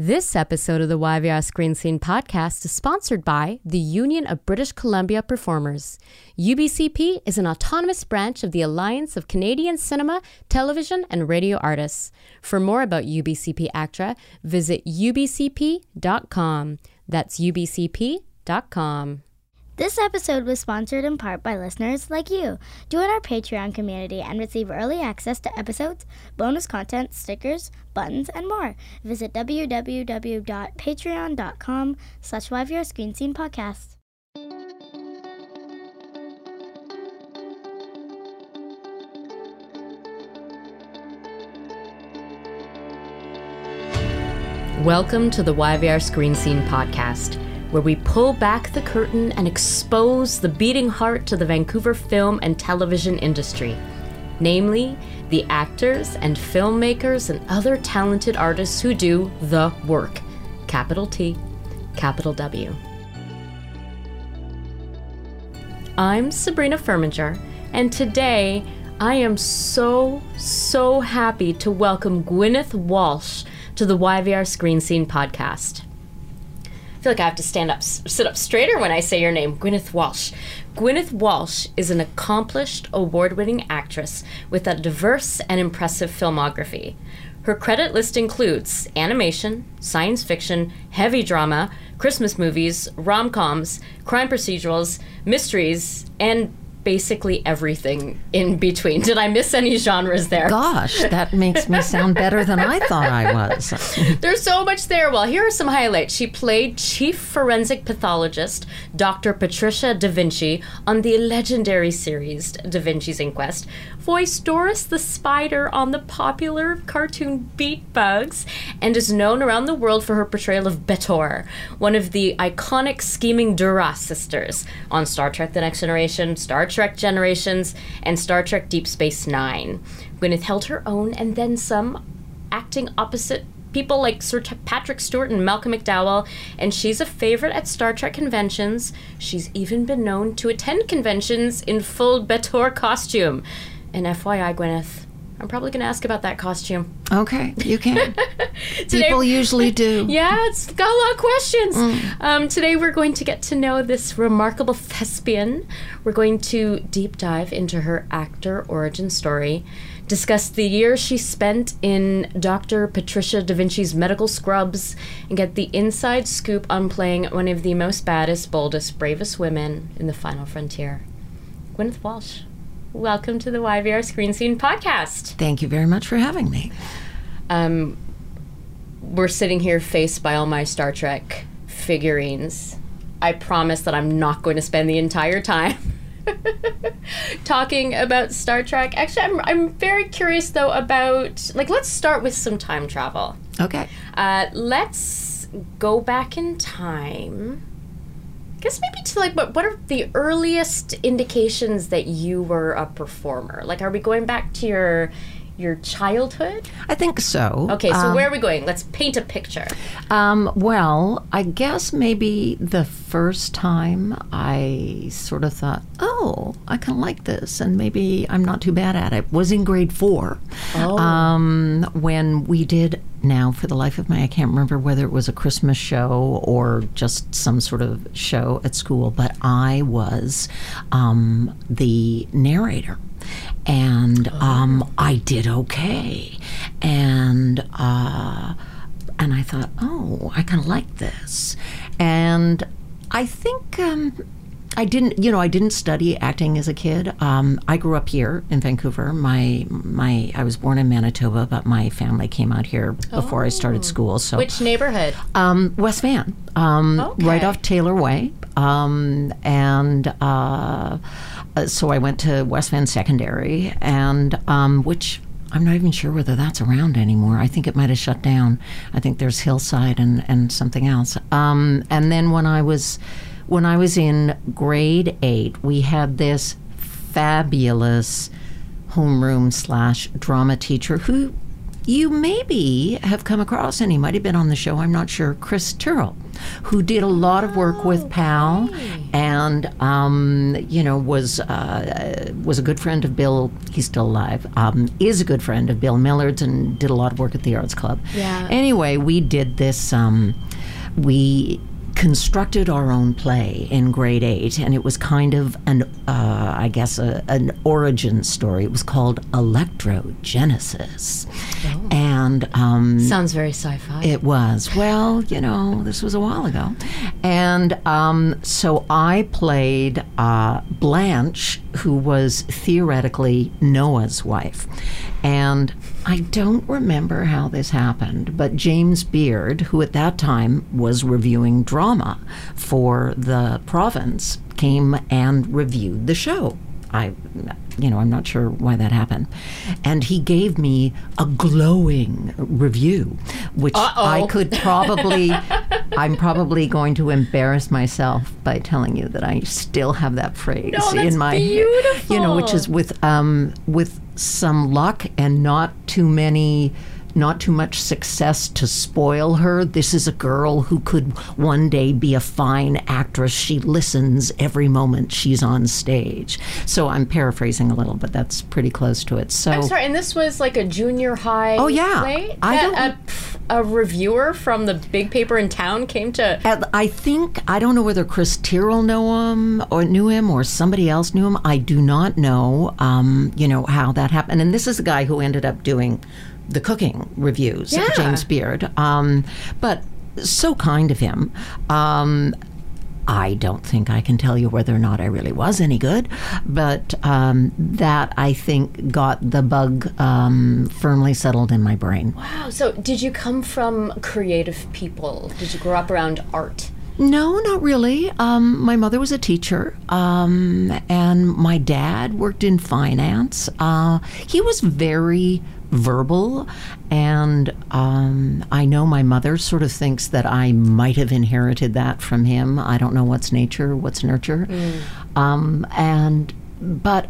This episode of the YVR Screen Scene podcast is sponsored by the Union of British Columbia Performers. UBCP is an autonomous branch of the Alliance of Canadian Cinema, Television, and Radio Artists. For more about UBCP ACTRA, visit ubcp.com. That's ubcp.com. This episode was sponsored in part by listeners like you. Join our Patreon community and receive early access to episodes, bonus content, stickers, buttons, and more. Visit www.patreon.com slash YVR Screen Scene Podcast. Welcome to the YVR Screen Scene podcast, where we pull back the curtain and expose the beating heart to the Vancouver film and television industry, namely the actors and filmmakers and other talented artists who do the work. Capital T, capital W. I'm Sabrina Furminger, and today I am so, so happy to welcome Gwynyth Walsh to the YVR Screen Scene podcast. Feel like I have to stand up, sit up straighter when I say your name, Gwynyth Walsh. Gwynyth Walsh is an accomplished, award winning actress with a diverse and impressive filmography. Her credit list includes animation, science fiction, heavy drama, Christmas movies, rom coms, crime procedurals, mysteries, and basically everything in between. Did I miss any genres there? Gosh, that makes me sound better than I thought I was. There's so much there. Well, here are some highlights. She played chief forensic pathologist Dr. Patricia Da Vinci on the legendary series Da Vinci's Inquest, voiced Doris the Spider on the popular cartoon Beat Bugs, and is known around the world for her portrayal of B'Etor, one of the iconic scheming Duras sisters on Star Trek The Next Generation, Star Trek Generations, and Star Trek Deep Space Nine. Gwynyth held her own and then some, acting opposite people like Sir Patrick Stewart and Malcolm McDowell, and she's a favorite at Star Trek conventions. She's even been known to attend conventions in full B'Etor costume. And FYI, Gwynyth, I'm probably going to ask about that costume. Okay, you can. People usually do. Yeah, it's got a lot of questions. Um, today we're going to get to know this remarkable thespian. We're going to deep dive into her actor origin story, discuss the years she spent in Dr. Patricia Da Vinci's medical scrubs, and get the inside scoop on playing one of the most baddest, boldest, bravest women in the final frontier. Gwynyth Walsh, welcome to the YVR Screen Scene podcast. Thank you very much for having me. Um, we're sitting here faced by all my Star Trek figurines. I promise that I'm not going to spend the entire time talking about Star Trek. Actually, I'm, I'm very curious though about, like, let's start with some time travel. Okay. Uh, let's go back in time. Guess maybe to like what what are the earliest indications that you were a performer? Like, are we going back to your your childhood? I think so. Okay, so Um, where are we going? Let's paint a picture. Um, well, I guess maybe the first time I sort of thought, oh, I kind of like this, and maybe I'm not too bad at it, was in grade four. Oh. Um, when we did, now for the life of me, I can't remember whether it was a Christmas show or just some sort of show at school, but I was um, the narrator. And um, I did okay. And uh, and I thought, oh, I kind of like this. And I think um, I didn't, you know, I didn't study acting as a kid. Um, I grew up here in Vancouver. My my I was born in Manitoba, but my family came out here before I started school. So Which neighborhood? um, West Van, um, Okay. right off Taylor Way. Um, and uh, uh, so I went to West Van Secondary, and um, which I'm not even sure whether that's around anymore. I think it might have shut down. I think there's Hillside and, and something else. Um, and then when I was when I was in grade eight, we had this fabulous homeroom slash drama teacher who you maybe have come across, and he might have been on the show, I'm not sure, Chris Tyrrell, who did a lot of work with Pal and, um, you know, was, uh, was a good friend of Bill. He's still alive, um, is a good friend of Bill Millerd's and did a lot of work at the Arts Club. Yeah. Anyway, we did this. Um, we constructed our own play in grade eight, and it was kind of an, uh, I guess, a, an origin story. It was called Electrogenesis, and um, Sounds very sci-fi. it was. Well, you know, this was a while ago. And um, so I played uh, Blanche, who was theoretically Noah's wife. And I don't remember how this happened, but James Beard, who at that time was reviewing drama for the province, came and reviewed the show. I, you know, I'm not sure why that happened. And he gave me a glowing review, which I Uh-oh. could probably, I'm probably going to embarrass myself by telling you that I still have that phrase No, that's in my, you know, which is with, um, with some luck and not too many not too much success to spoil her. This is a girl who could one day be a fine actress. She listens every moment she's on stage. So I'm paraphrasing a little, but that's pretty close to it. So I'm sorry, and this was like a junior high. Oh, yeah. play? I That a, a reviewer from the big paper in town came to. At- I think I don't know whether Chris Tyrrell knew him or knew him or somebody else knew him. I do not know. Um, you know how that happened. And this is the guy who ended up doing the cooking reviews, Yeah. James Beard. Um, but so kind of him. Um, I don't think I can tell you whether or not I really was any good, but um, that I think got the bug um, firmly settled in my brain. Wow. So, did you come from creative people? Did you grow up around art? No, not really. Um, my mother was a teacher, um, and my dad worked in finance. Uh, he was very verbal, and um, I know my mother sort of thinks that I might have inherited that from him. I don't know what's nature, what's nurture, um, and but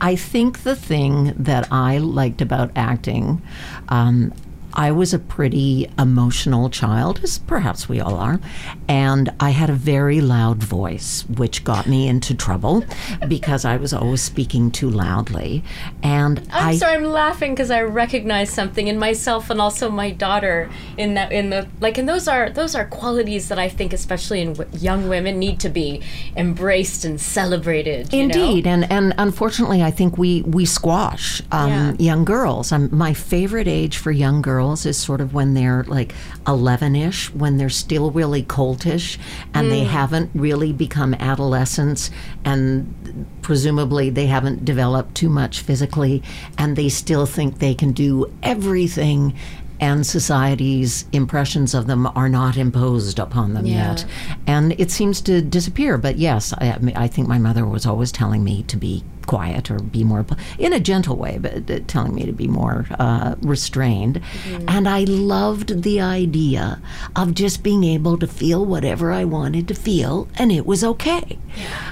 I think the thing that I liked about acting, um, I was a pretty emotional child, as perhaps we all are, and I had a very loud voice, which got me into trouble because I was always speaking too loudly. And I'm I sorry, I'm laughing because I recognize something in myself and also my daughter in that in the like, and those are those are qualities that I think, especially in w- young women, need to be embraced and celebrated. you know? Indeed, and and unfortunately, I think we we squash um, Yeah. young girls. Um, my favorite age for young girls is sort of when they're like eleven-ish, when they're still really coltish, and they mm. haven't really become adolescents, and presumably they haven't developed too much physically, and they still think they can do everything. And society's impressions of them are not imposed upon them Yeah. yet and it seems to disappear. But yes, I I think my mother was always telling me to be quiet or be more in a gentle way, but uh, telling me to be more uh, restrained. And I loved the idea of just being able to feel whatever I wanted to feel, and it was okay.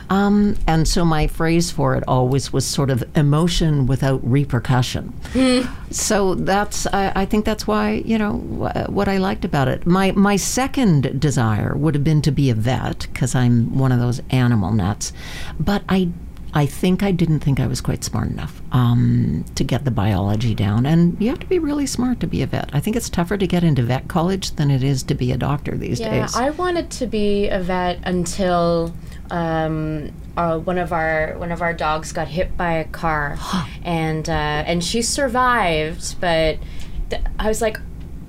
Um, and so my phrase for it always was sort of emotion without repercussion. So that's I, I think that's why you know what I liked about it. My my second desire would have been to be a vet because I'm one of those animal nuts, but I. I think I didn't think I was quite smart enough um, to get the biology down. And you have to be really smart to be a vet. I think it's tougher to get into vet college than it is to be a doctor these Yeah, days. I wanted to be a vet until um, uh, one of our one of our dogs got hit by a car, and uh, and she survived. But th- I was like,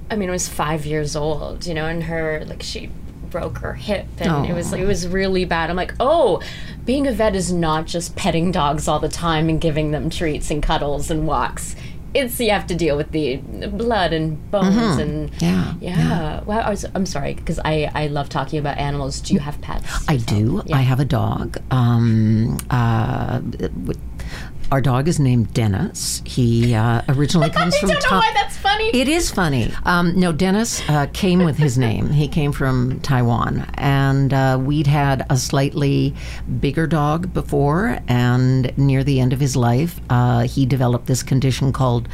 I mean, I was five years old, you know, and her like she broke her hip, and it was it was really bad. I'm like, oh, being a vet is not just petting dogs all the time and giving them treats and cuddles and walks. It's you have to deal with the blood and bones and Yeah, yeah. Well, I was, I'm sorry because I, I love talking about animals. Do you have pets? I do. I have a dog. Um, uh, our dog is named Dennis. He uh, originally comes I from. don't know why that's funny. It is funny. Um, no, Dennis uh, came with his name. He came from Taiwan, and uh, we'd had a slightly bigger dog before. And near the end of his life, uh, he developed this condition called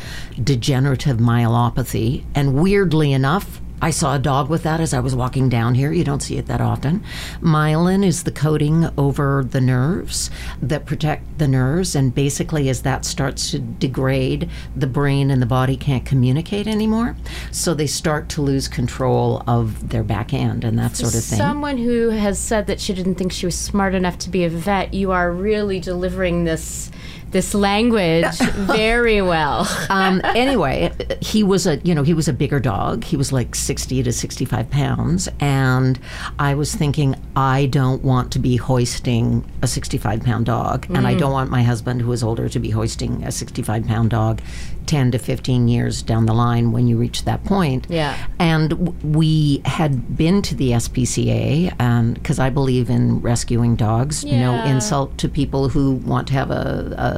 degenerative myelopathy. And weirdly enough, I saw a dog with that as I was walking down here. You don't see it that often. Myelin is the coating over the nerves that protect the nerves, and basically, as that starts to degrade, the brain and the body can't communicate anymore. So they start to lose control of their back end and that sort of thing. Someone who has said that she didn't think she was smart enough to be a vet, you are really delivering this this language very well. um, anyway, he was a you know he was a bigger dog. He was like sixty to sixty five pounds, and I was thinking I don't want to be hoisting a sixty five pound dog, and I don't want my husband who is older to be hoisting a sixty five pound dog. 10 to 15 years down the line when you reach that point. Yeah. And w- we had been to the SPCA because I believe in rescuing dogs. No insult to people who want to have a, a,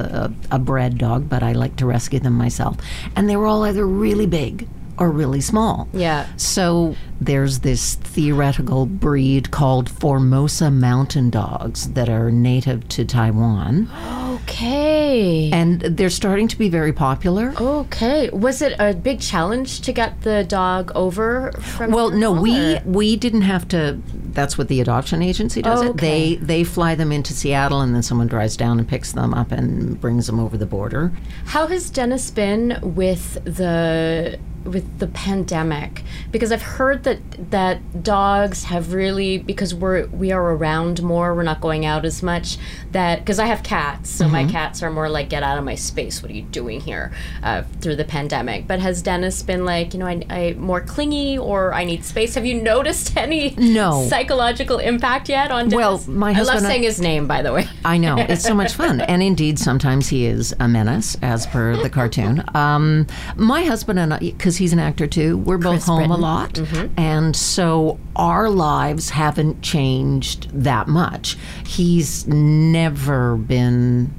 a bred dog, but I like to rescue them myself. And they were all either really big or really small. Yeah. So there's this theoretical breed called Formosa mountain dogs that are native to Taiwan. Oh, Okay. And they're starting to be very popular. Okay. Was it a big challenge to get the dog over from Well, no, we we didn't have to. That's what the adoption agency does. Oh, It they they fly them into Seattle, and then someone drives down and picks them up and brings them over the border. How has Dennis been with the with the pandemic? Because I've heard that that dogs have really because we're we are around more, we're not going out as much. That because I have cats, so my cats are more like get out of my space. What are you doing here? Uh, through the pandemic, but has Dennis been like you know I, I more clingy or I need space? Have you noticed any No. psychological impact yet on Dennis? Well, my husband, I love saying his name by the way. I know it's so much fun, and indeed, sometimes he is a menace, as per the cartoon. Um, my husband and I, because he's an actor too, we're both Chris home a Britton. lot, and so our lives haven't changed that much. He's never been.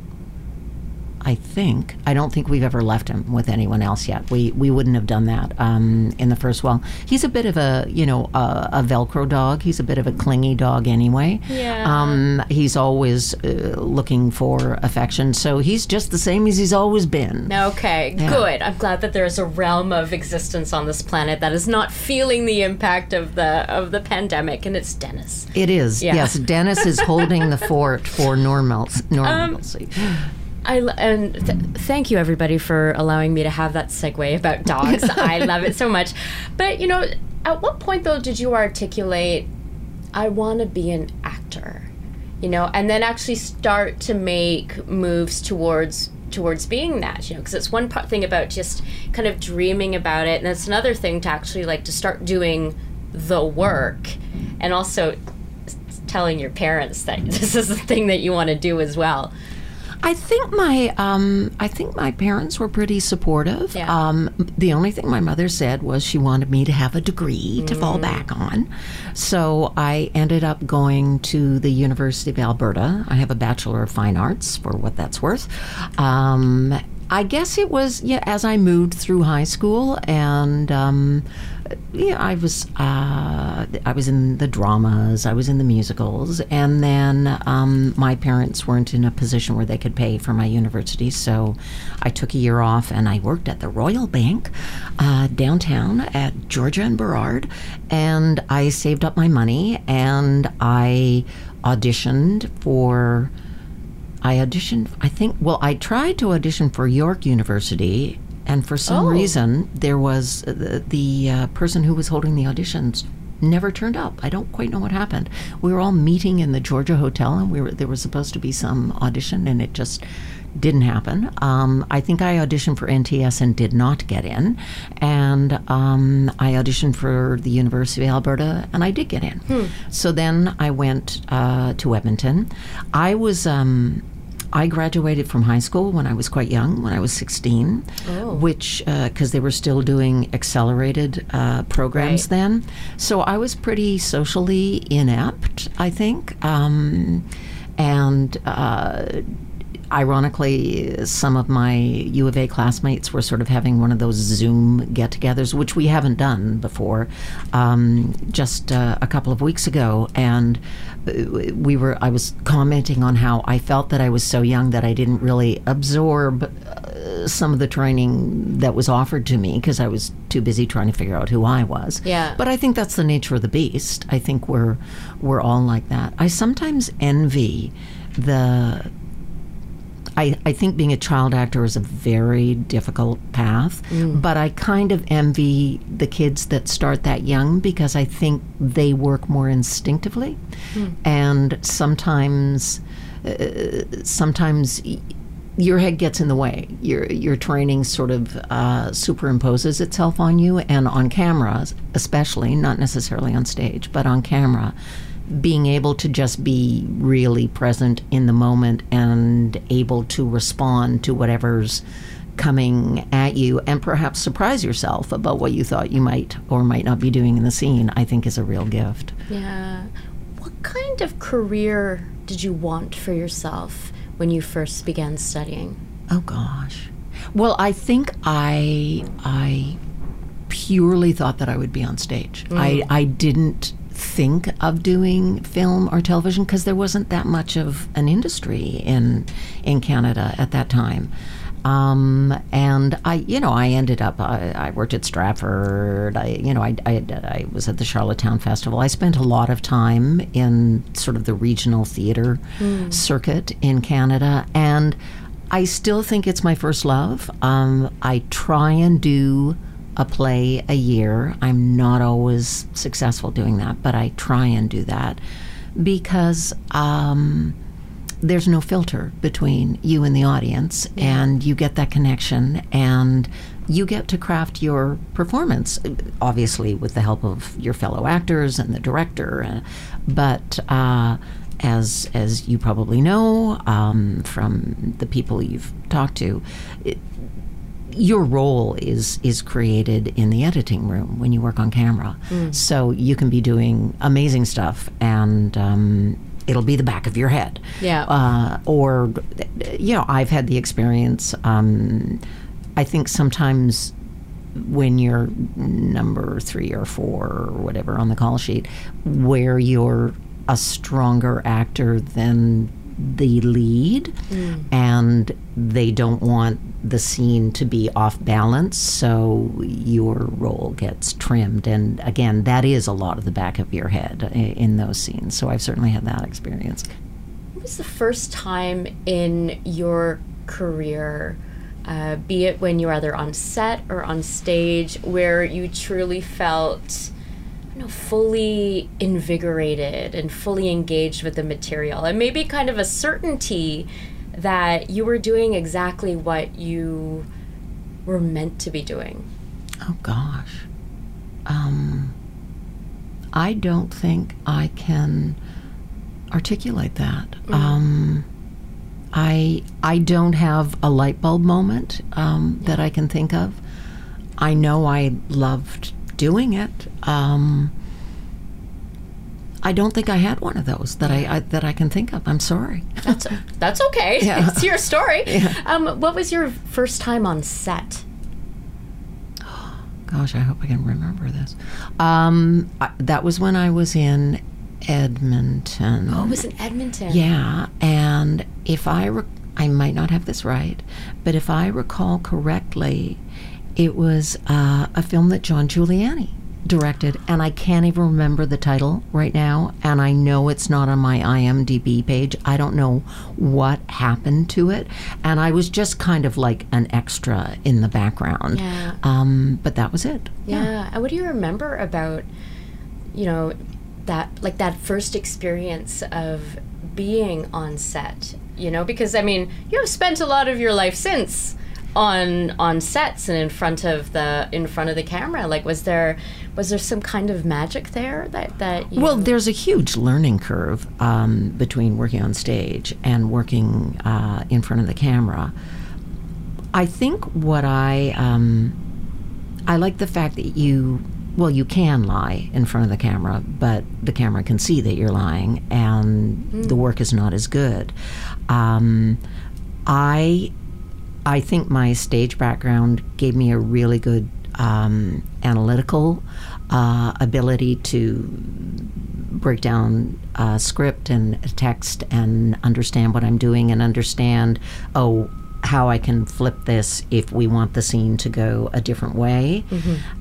I think I don't think we've ever left him with anyone else yet. We we wouldn't have done that um, in the first well. He's a bit of a you know a, a Velcro dog. He's a bit of a clingy dog anyway. Yeah. Um, he's always uh, looking for affection. So he's just the same as he's always been. Okay, good. I'm glad that there's a realm of existence on this planet that is not feeling the impact of the of the pandemic, and it's Dennis. It is. Yeah. Yes, Dennis is holding the fort for normal normalcy. I and th- thank you everybody for allowing me to have that segue about dogs. I love it so much. But you know, at what point though did you articulate, I want to be an actor? You know, and then actually start to make moves towards towards being that you know because it's one part thing about just kind of dreaming about it and it's another thing to actually like to start doing the work and also telling your parents that this is the thing that you want to do as well I think my um, I think my parents were pretty supportive. Yeah. Um, the only thing my mother said was she wanted me to have a degree to fall Mm. back on. So I ended up going to the University of Alberta. I have a Bachelor of Fine Arts for what that's worth. Um, I guess it was yeah as I moved through high school and um, yeah I was uh, I was in the dramas I was in the musicals and then um, my parents weren't in a position where they could pay for my university so I took a year off and I worked at the Royal Bank uh, downtown at Georgia and Burrard and I saved up my money and I auditioned for I auditioned, I think, well, I tried to audition for York University, and for some Oh. reason, there was uh, the, the uh, person who was holding the auditions never turned up. I don't quite know what happened. We were all meeting in the Georgia Hotel, and we were there was supposed to be some audition, and it just didn't happen. Um, I think I auditioned for NTS and did not get in, and um, I auditioned for the University of Alberta, and I did get in. So then I went uh, to Edmonton. I was. Um, I graduated from high school when I was quite young, when I was 16, which, because they were still doing accelerated uh, programs Right. then. So I was pretty socially inept, I think. Um, and uh, ironically, some of my U of A classmates were sort of having one of those Zoom get togethers, which we haven't done before, um, just uh, a couple of weeks ago. And uh, we were, I was commenting on how I felt that I was so young that I didn't really absorb uh, some of the training that was offered to me because I was too busy trying to figure out who I was. Yeah. But I think that's the nature of the beast. I think we're we're all like that. I sometimes envy the I, I think being a child actor is a very difficult path, but I kind of envy the kids that start that young because I think they work more instinctively, and sometimes, uh, sometimes your head gets in the way. Your your training sort of uh, superimposes itself on you, and on camera, especially, not necessarily on stage, but on camera being able to just be really present in the moment and able to respond to whatever's coming at you and perhaps surprise yourself about what you thought you might or might not be doing in the scene, I think is a real gift. Yeah. What kind of career did you want for yourself when you first began studying? Oh gosh. Well, I think I I purely thought that I would be on stage. I mm. I didn't think of doing film or television because there wasn't that much of an industry in in Canada at that time. Um, and I, you know, I ended up. I, I worked at Stratford. I, you know, I, I, I was at the Charlottetown Festival. I spent a lot of time in sort of the regional theater circuit in Canada, and I still think it's my first love. Um, I try and do a play a year. I'm not always successful doing that, but I try and do that because um, there's no filter between you and the audience, and you get that connection, and you get to craft your performance, obviously with the help of your fellow actors and the director. Uh, but uh, as as you probably know um, from the people you've talked to, it, your role is is created in the editing room when you work on camera. So you can be doing amazing stuff, and um, it'll be the back of your head. Yeah. Uh, or, you know, I've had the experience. Um, I think sometimes when you're number three or four or whatever on the call sheet, where you're a stronger actor than the lead, and they don't want the scene to be off balance, so your role gets trimmed. And again, that is a lot of the back of your head in those scenes. So I've certainly had that experience. What was the first time in your career, uh, be it when you were either on set or on stage, where you truly felt you know, fully invigorated and fully engaged with the material? And maybe kind of a certainty that you were doing exactly what you were meant to be doing. Oh gosh. Um, I don't think I can articulate that. Um, I I don't have a light bulb moment um, that I can think of. I know I loved doing it. Um, I don't think I had one of those that I, I that I can think of. I'm sorry. That's that's okay. Yeah. It's your story. Um, what was your first time on set? Gosh, I hope I can remember this. Um, I, that was when I was in Edmonton. Oh, it was in Edmonton. Yeah, and if I rec- I might not have this right, but if I recall correctly, it was uh, a film that John Giuliani directed, and I can't even remember the title right now. And I know it's not on my IMDb page. I don't know what happened to it, and I was just kind of like an extra in the background. Yeah. Um, but that was it. Yeah. And what do you remember about, you know, that like that first experience of being on set? You know, because I mean, you have spent a lot of your life since on on sets and in front of the in front of the camera. Like, was there was there some kind of magic there that that you Well, there's a huge learning curve um, between working on stage and working uh, in front of the camera. I think what I um, I like the fact that you well you can lie in front of the camera, but the camera can see that you're lying, and the work is not as good. Um, I I think my stage background gave me a really good um, analytical uh, ability to break down a script and a text and understand what I'm doing and understand oh how I can flip this if we want the scene to go a different way.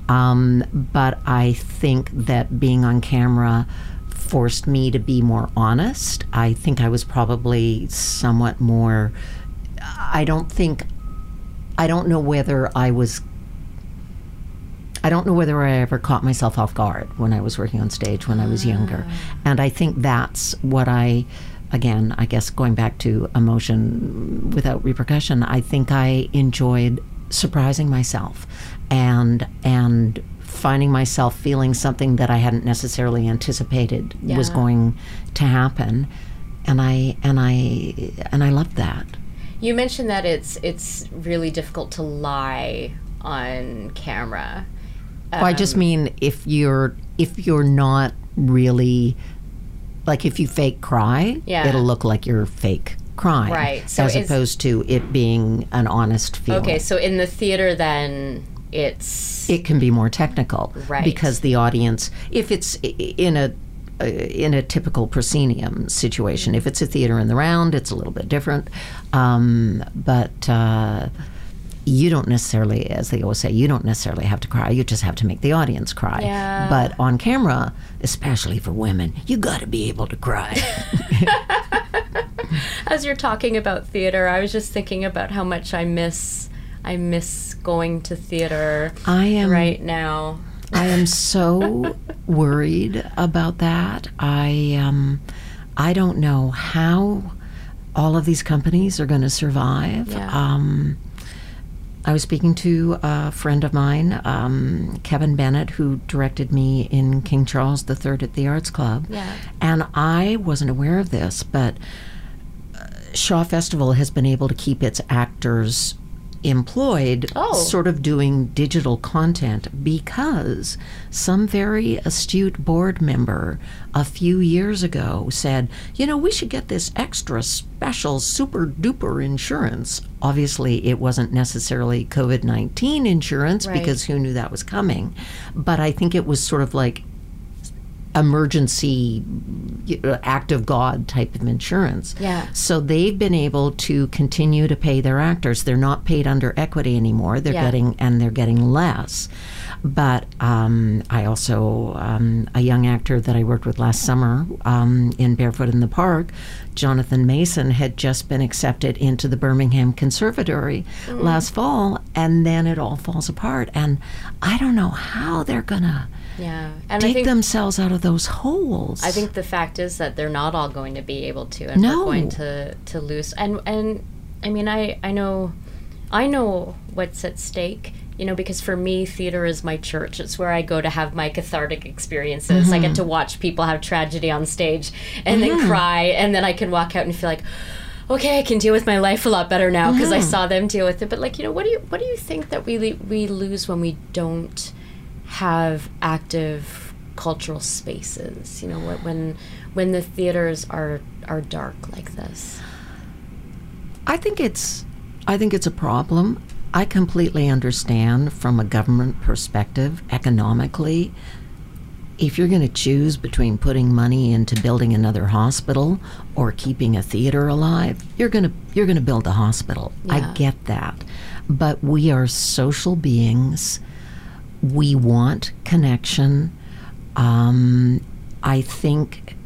Um, but I think that being on camera forced me to be more honest. I think I was probably somewhat more. I don't think. I don't know whether I was. I don't know whether I ever caught myself off guard when I was working on stage when I was younger. Ah. And I think that's what I, again, I guess going back to emotion without repercussion, I think I enjoyed surprising myself and and finding myself feeling something that I hadn't necessarily anticipated was going to happen. And I and I and I loved that. You mentioned that it's it's really difficult to lie on camera. Well, I just um, mean if you're if you're not really like if you fake cry, Yeah. it'll look like you're fake crying, Right, so as is- opposed to it being an honest feeling. Okay, so in the theater, then it's it can be more technical, Right. Because the audience, if it's in a in a typical proscenium situation, if it's a theater in the round, it's a little bit different. Um, but uh, you don't necessarily, as they always say, you don't necessarily have to cry. You just have to make the audience cry. Yeah. But on camera, especially for women, you got to be able to cry. as you're talking about theater, I was just thinking about how much I miss I miss going to theater I am right now. I am so worried about that. I um, I don't know how all of these companies are going to survive. Yeah. Um, I was speaking to a friend of mine, um, Kevin Bennett, who directed me in King Charles III at the Arts Club. Yeah. And I wasn't aware of this, but uh, Shaw Festival has been able to keep its actors employed Oh. sort of doing digital content because some very astute board member a few years ago said, you know, we should get this extra special super duper insurance. Obviously, it wasn't necessarily COVID 19 insurance Right. because who knew that was coming. But I think it was sort of like emergency act of God type of insurance. Yeah. So they've been able to continue to pay their actors. They're not paid under equity anymore. They're Yeah. getting and they're getting less. But um, I also um, a young actor that I worked with last summer um, in Barefoot in the Park, Jonathan Mason, had just been accepted into the Birmingham Conservatory Mm. last fall, and then it all falls apart. And I don't know how they're gonna Yeah, and I dig think themselves out of those holes. I think the fact is that they're not all going to be able to, and No. we're going to to lose. And and I mean, I I know, I know what's at stake. You know, because for me, theater is my church. It's where I go to have my cathartic experiences. I get mm-hmm. to watch people have tragedy on stage and then mm-hmm. cry, and then I can walk out and feel like, okay, I can deal with my life a lot better now because I mm-hmm. saw them deal with it. But like, you know, what do you what do you think that we we lose when we don't have active cultural spaces? You know, when when the theaters are are dark like this. I think it's I think it's a problem. I completely understand from a government perspective economically if you're going to choose between putting money into building another hospital or keeping a theater alive, you're going to you're going to build a hospital. Yeah. I get that. But we are social beings. We want connection. Um, I think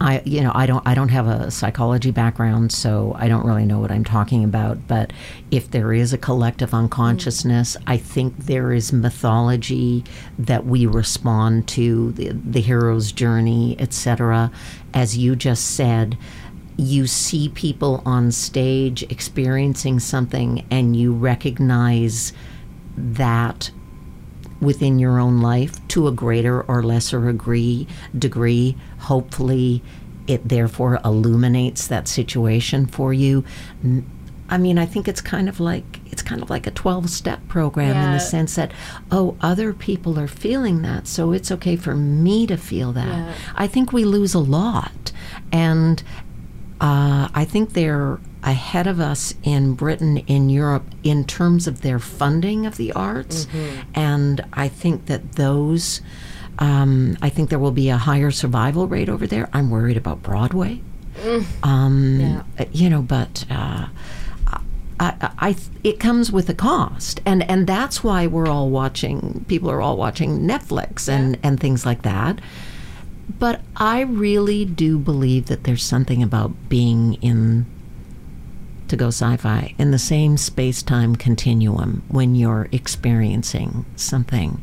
I you know I don't I don't have a psychology background so I don't really know what I'm talking about but if there is a collective unconsciousness I think there is mythology that we respond to the, the hero's journey etc as you just said you see people on stage experiencing something and you recognize that within your own life to a greater or lesser degree degree hopefully it therefore illuminates that situation for you. I mean i think it's kind of like it's kind of like a 12 step program in the sense that oh other people are feeling that so it's okay for me to feel that. Yeah. i think we lose a lot and Uh, I think they're ahead of us in Britain, in Europe, in terms of their funding of the arts. And I think that those, um, I think there will be a higher survival rate over there. I'm worried about Broadway. Um, Yeah. You know, but. Uh, I, I, I, it comes with a cost, and and that's why we're all watching. People are all watching Netflix and and things like that. But I really do believe that there's something about being in to go sci-fi in the same space-time continuum when you're experiencing something.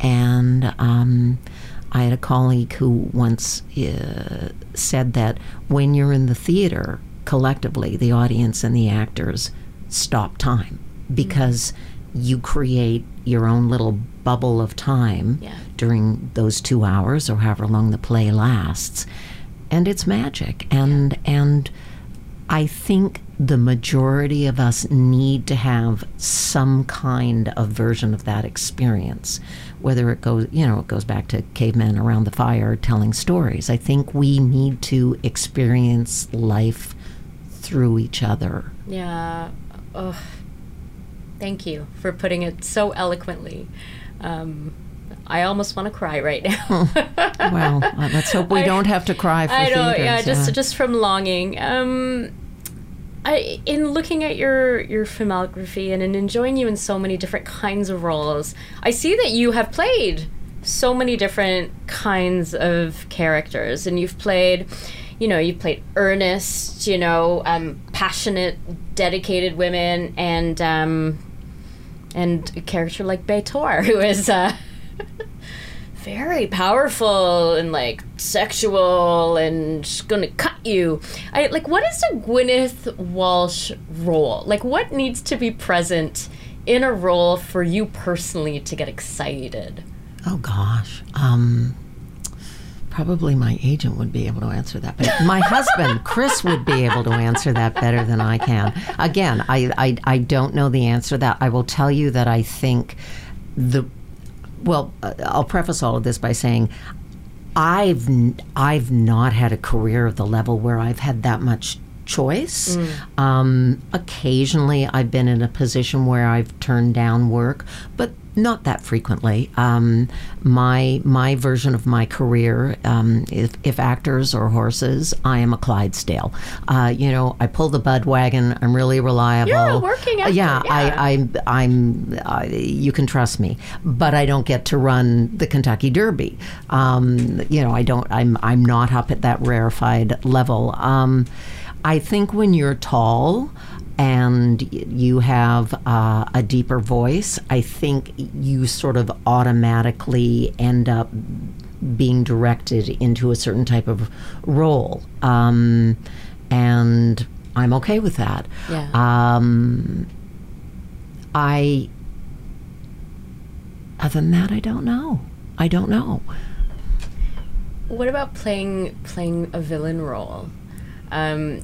And um, I had a colleague who once uh, said that when you're in the theater, collectively, the audience and the actors stop time because you create your own little bubble of time Yeah. during those two hours or however long the play lasts and it's magic and and i think the majority of us need to have some kind of version of that experience whether it goes you know it goes back to cavemen around the fire telling stories i think we need to experience life through each other Yeah. Ugh. Thank you for putting it so eloquently. Um, I almost want to cry right now. well uh, let's hope we I- don't have to cry for I theaters, yeah, just yeah. just from longing. Um, I in looking at your your filmography and in enjoying you in so many different kinds of roles, I see that you have played so many different kinds of characters, and you've played. You know, you've played earnest, you know, um, passionate, dedicated women, and um, and a character like B'Etor, who is uh, very powerful and like sexual and gonna cut you. I like what is a Gwynyth Walsh role? Like what needs to be present in a role for you personally to get excited? Oh gosh. Um, probably my agent would be able to answer that. But my husband, Chris, would be able to answer that better than I can. Again, I, I, I don't know the answer to that. I will tell you that I think the well, uh, I'll preface all of this by saying I've I've not had a career of the level where I've had that much choice. Um, occasionally, I've been in a position where I've turned down work, but not that frequently. Um, my my version of my career, um, if, if actors or horses, I am a Clydesdale. Uh, you know, I pull the bud wagon. I'm really reliable. You're a working Uh, actor, yeah, yeah. I, I'm. I'm. Uh, you can trust me, but I don't get to run the Kentucky Derby. Um, you know, I don't. I'm. I'm not up at that rarefied level. Um, I think when you're tall and you have uh, a deeper voice, I think you sort of automatically end up being directed into a certain type of role. Um, and I'm okay with that. Yeah. Um, I. Other than that, I don't know. I don't know. What about playing playing a villain role? Um,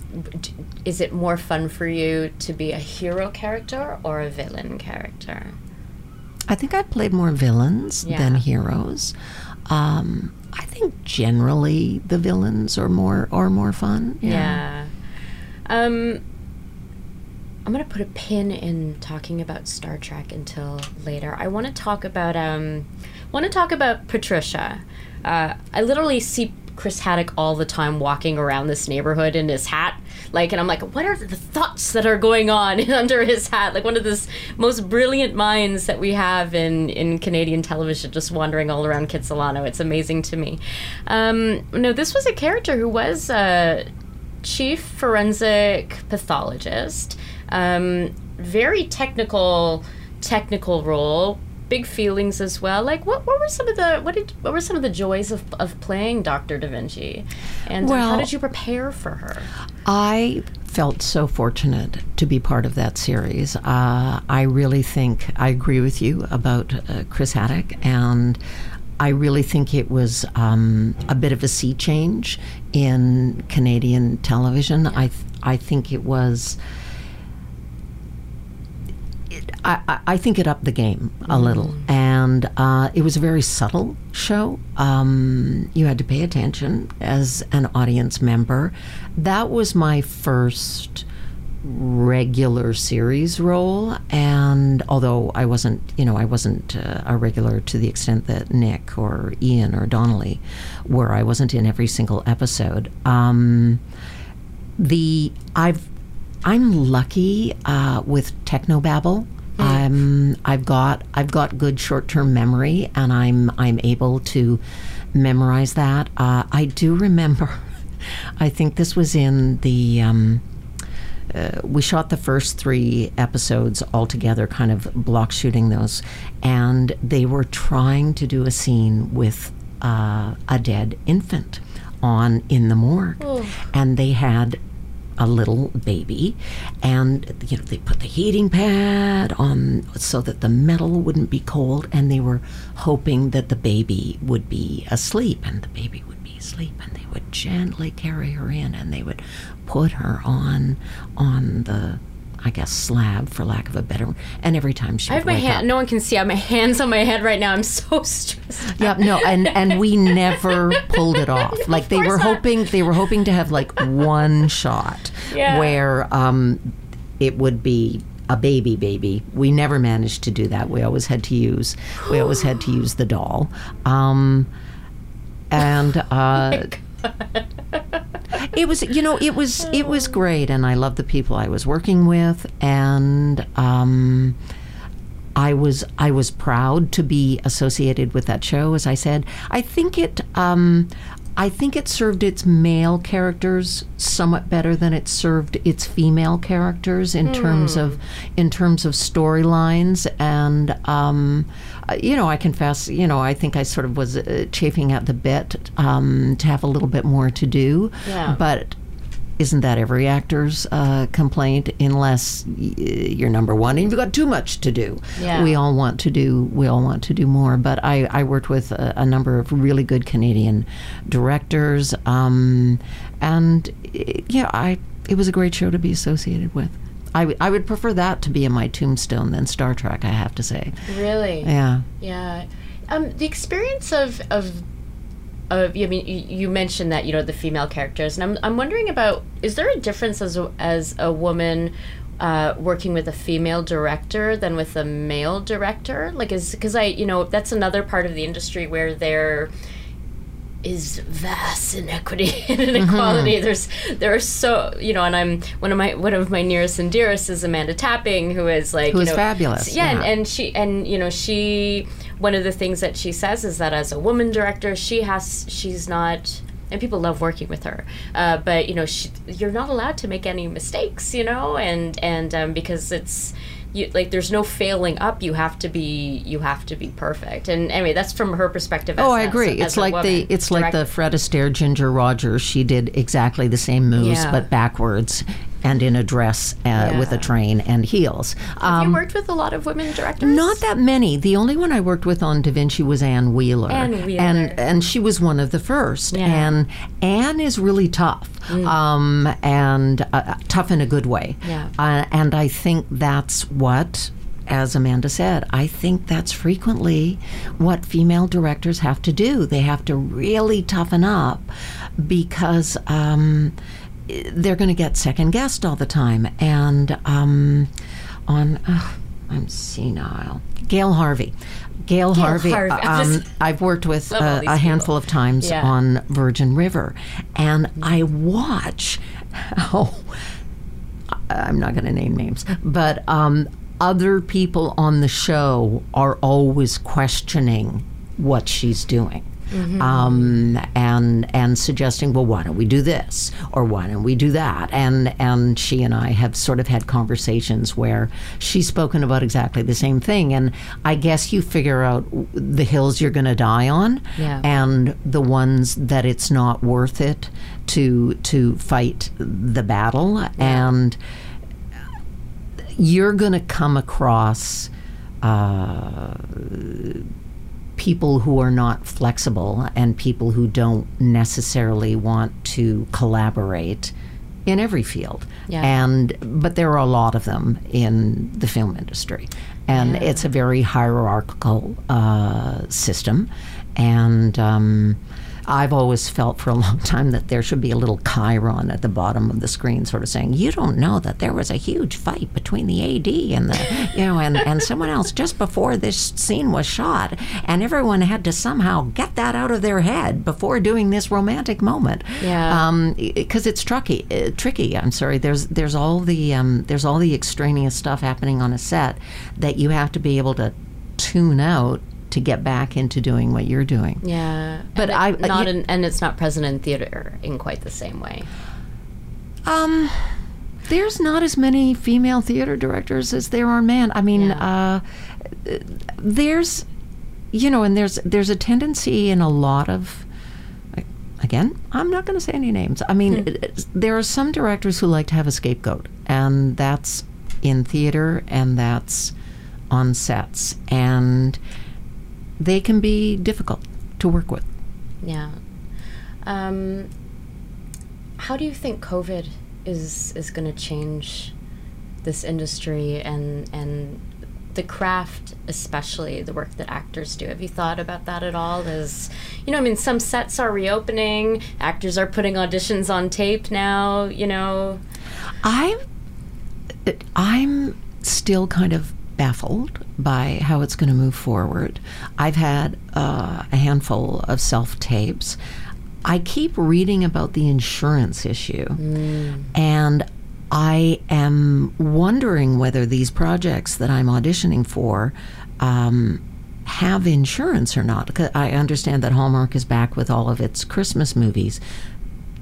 is it more fun for you to be a hero character or a villain character? I think I played more villains Yeah. than heroes. Um, I think generally the villains are more are more fun. Yeah. Um, I'm gonna put a pin in talking about Star Trek until later. I want to talk about um, want to talk about Patricia. Uh, I literally see Chris Haddock all the time walking around this neighborhood in his hat, like, and I'm like, what are the thoughts that are going on under his hat? Like one of the most brilliant minds that we have in in Canadian television, just wandering all around Kitsilano. It's amazing to me. Um, no, this was a character who was. a chief forensic pathologist. Um, very technical, technical role. Big feelings as well. Like, what, what were some of the what did what were some of the joys of, of playing Doctor Da Vinci, and uh, how did you prepare for her? I felt so fortunate to be part of that series. Uh, I really think I agree with you about uh, Chris Haddock, and I really think it was um, a bit of a sea change in Canadian television. I th- I think it was. I, I- think it upped the game a little, and uh, it was a very subtle show. Um, you had to pay attention as an audience member. That was my first regular series role, and although I wasn't, you know, I wasn't uh, a regular to the extent that Nick or Ian or Donnelly were, I wasn't in every single episode. Um, the I've I'm lucky uh, with technobabble. I'm I've got I've got good short term memory, and I'm I'm able to memorize that. Uh, I do remember. I think this was in the. Um, uh, we shot the first three episodes all together, kind of block shooting those, and they were trying to do a scene with uh, a dead infant on in the morgue, and they had a little baby, and you know they put the heating pad on so that the metal wouldn't be cold, and they were hoping that the baby would be asleep, and the baby would be asleep, and they would gently carry her in, and they would put her on on the. I guess slab, for lack of a better, and every time she I have my hand. up, No one can see. I have my hands on my head right now. I'm so stressed. yeah, no, and and we never pulled it off. Like they were not. hoping they were hoping to have like one shot Yeah. where um, it would be a baby baby. We never managed to do that. We always had to use we always had to use the doll. Um, and uh, it was you know it was it was great and i loved the people i was working with and um, i was i was proud to be associated with that show as i said. I think it um, I think it served its male characters somewhat better than it served its female characters in terms of in terms of storylines and um, you know I confess you know I think I sort of was uh, chafing at the bit um, to have a little bit more to do Yeah. but isn't that every actor's uh, complaint unless you're number one and you've got too much to do Yeah. we all want to do we all want to do more but i, I worked with a, a number of really good canadian directors um, and eh, yeah i it was a great show to be associated with I, w- I would prefer that to be in my tombstone than star trek i have to say Really? yeah Yeah. Um, the experience of of of I mean you, mentioned that you know the female characters, and I'm I'm wondering about is there a difference as a, as a woman. Uh, working with a female director than with a male director, like is because I, you know, that's another part of the industry where there is vast inequity and inequality. There's there are so you know, and I'm one of my one of my nearest and dearest is Amanda Tapping, who is like Who you know, fabulous, Yeah, And, and she and you know she one of the things that she says is that as a woman director, she has she's not. And people love working with her, uh, but you know she, you're not allowed to make any mistakes, you know, and and um, because it's you like there's no failing up. You have to be you have to be perfect. And anyway, that's from her perspective. Oh, I agree. as- as it's a like the it's like the Fred Astaire Ginger Rogers. She did exactly the same moves, Yeah. but backwards and in a dress uh, with a train and heels. Have Um, you worked with a lot of women directors? Not that many. The only one I worked with on Da Vinci was Anne Wheeler. Anne Wheeler. And and she was one of the first. Yeah. And Anne is really tough. Um, and uh, tough in a good way. Yeah. Uh, and I think that's what as Amanda said, I think that's frequently what female directors have to do. They have to really toughen up because um, they're going to get second guessed all the time. And um, on, I'm senile. Gail Harvey. Gail, Harvey. Harvey. Um, I've worked with uh, these a handful of times Yeah. on Virgin River, and I watch how I'm not going to name names, but um, other people on the show are always questioning what she's doing. Um, and and suggesting, well, why don't we do this or why don't we do that? And and she and I have sort of had conversations where she's spoken about exactly the same thing. And I guess you figure out the hills you're going to die on, Yeah. and the ones that it's not worth it to to fight the battle and you're going to come across uh, people who are not flexible and people who don't necessarily want to collaborate in every field. Yeah. And but there are a lot of them in the film industry, and Yeah. it's a very hierarchical uh, system, and. Um, I've always felt for a long time that there should be a little chyron at the bottom of the screen, sort of saying, "You don't know that there was a huge fight between the AD and the, you know, and, and someone else just before this scene was shot, and everyone had to somehow get that out of their head before doing this romantic moment." Yeah. because it's tricky. Uh, tricky. I'm sorry. There's there's all the um, there's all the extraneous stuff happening on a set that you have to be able to tune out to get back into doing what you're doing. Yeah, But I- not in, and it's not present in theater in quite the same way. Um, there's not as many female theater directors as there are men. I mean, Yeah. uh, there's, you know, and there's there's a tendency in a lot of. Again, I'm not going to say any names. I mean, it- there are some directors who like to have a scapegoat, and that's in theater, and that's on sets, and they can be difficult to work with. Yeah. Um, how do you think COVID is is going to change this industry and and the craft, especially the work that actors do? Have you thought about that at all? Is you know, I mean, some sets are reopening. Actors are putting auditions on tape now. You know. I'm I'm still kind of baffled by how it's going to move forward. I've had uh, a handful of self tapes. I keep reading about the insurance issue, and I am wondering whether these projects that I'm auditioning for um, have insurance or not. I understand that Hallmark is back with all of its Christmas movies,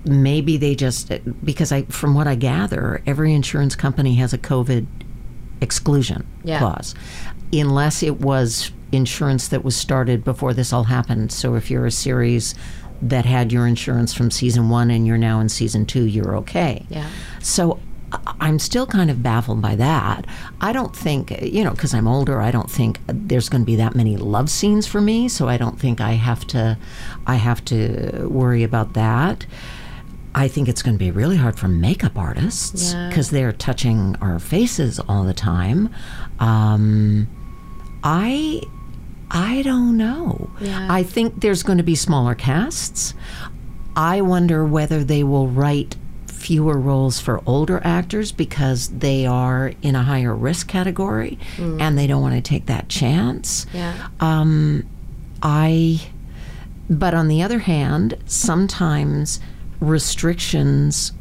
maybe they just because I from what I gather, every insurance company has a COVID exclusion Yeah. clause, unless it was insurance that was started before this all happened. So if you're a series that had your insurance from season one and you're now in season two, you're okay. Yeah. So I'm still kind of baffled by that. I don't think, you know, because I'm older, I don't think there's going to be that many love scenes for me. So I don't think I have to, I have to worry about that. I think it's going to be really hard for makeup artists Yeah. because they're touching our faces all the time. Um, I I don't know. Yeah. I think there's going to be smaller casts. I wonder whether they will write fewer roles for older actors because they are in a higher risk category and they don't want to take that chance. Yeah. Um, I, but on the other hand, sometimes restrictions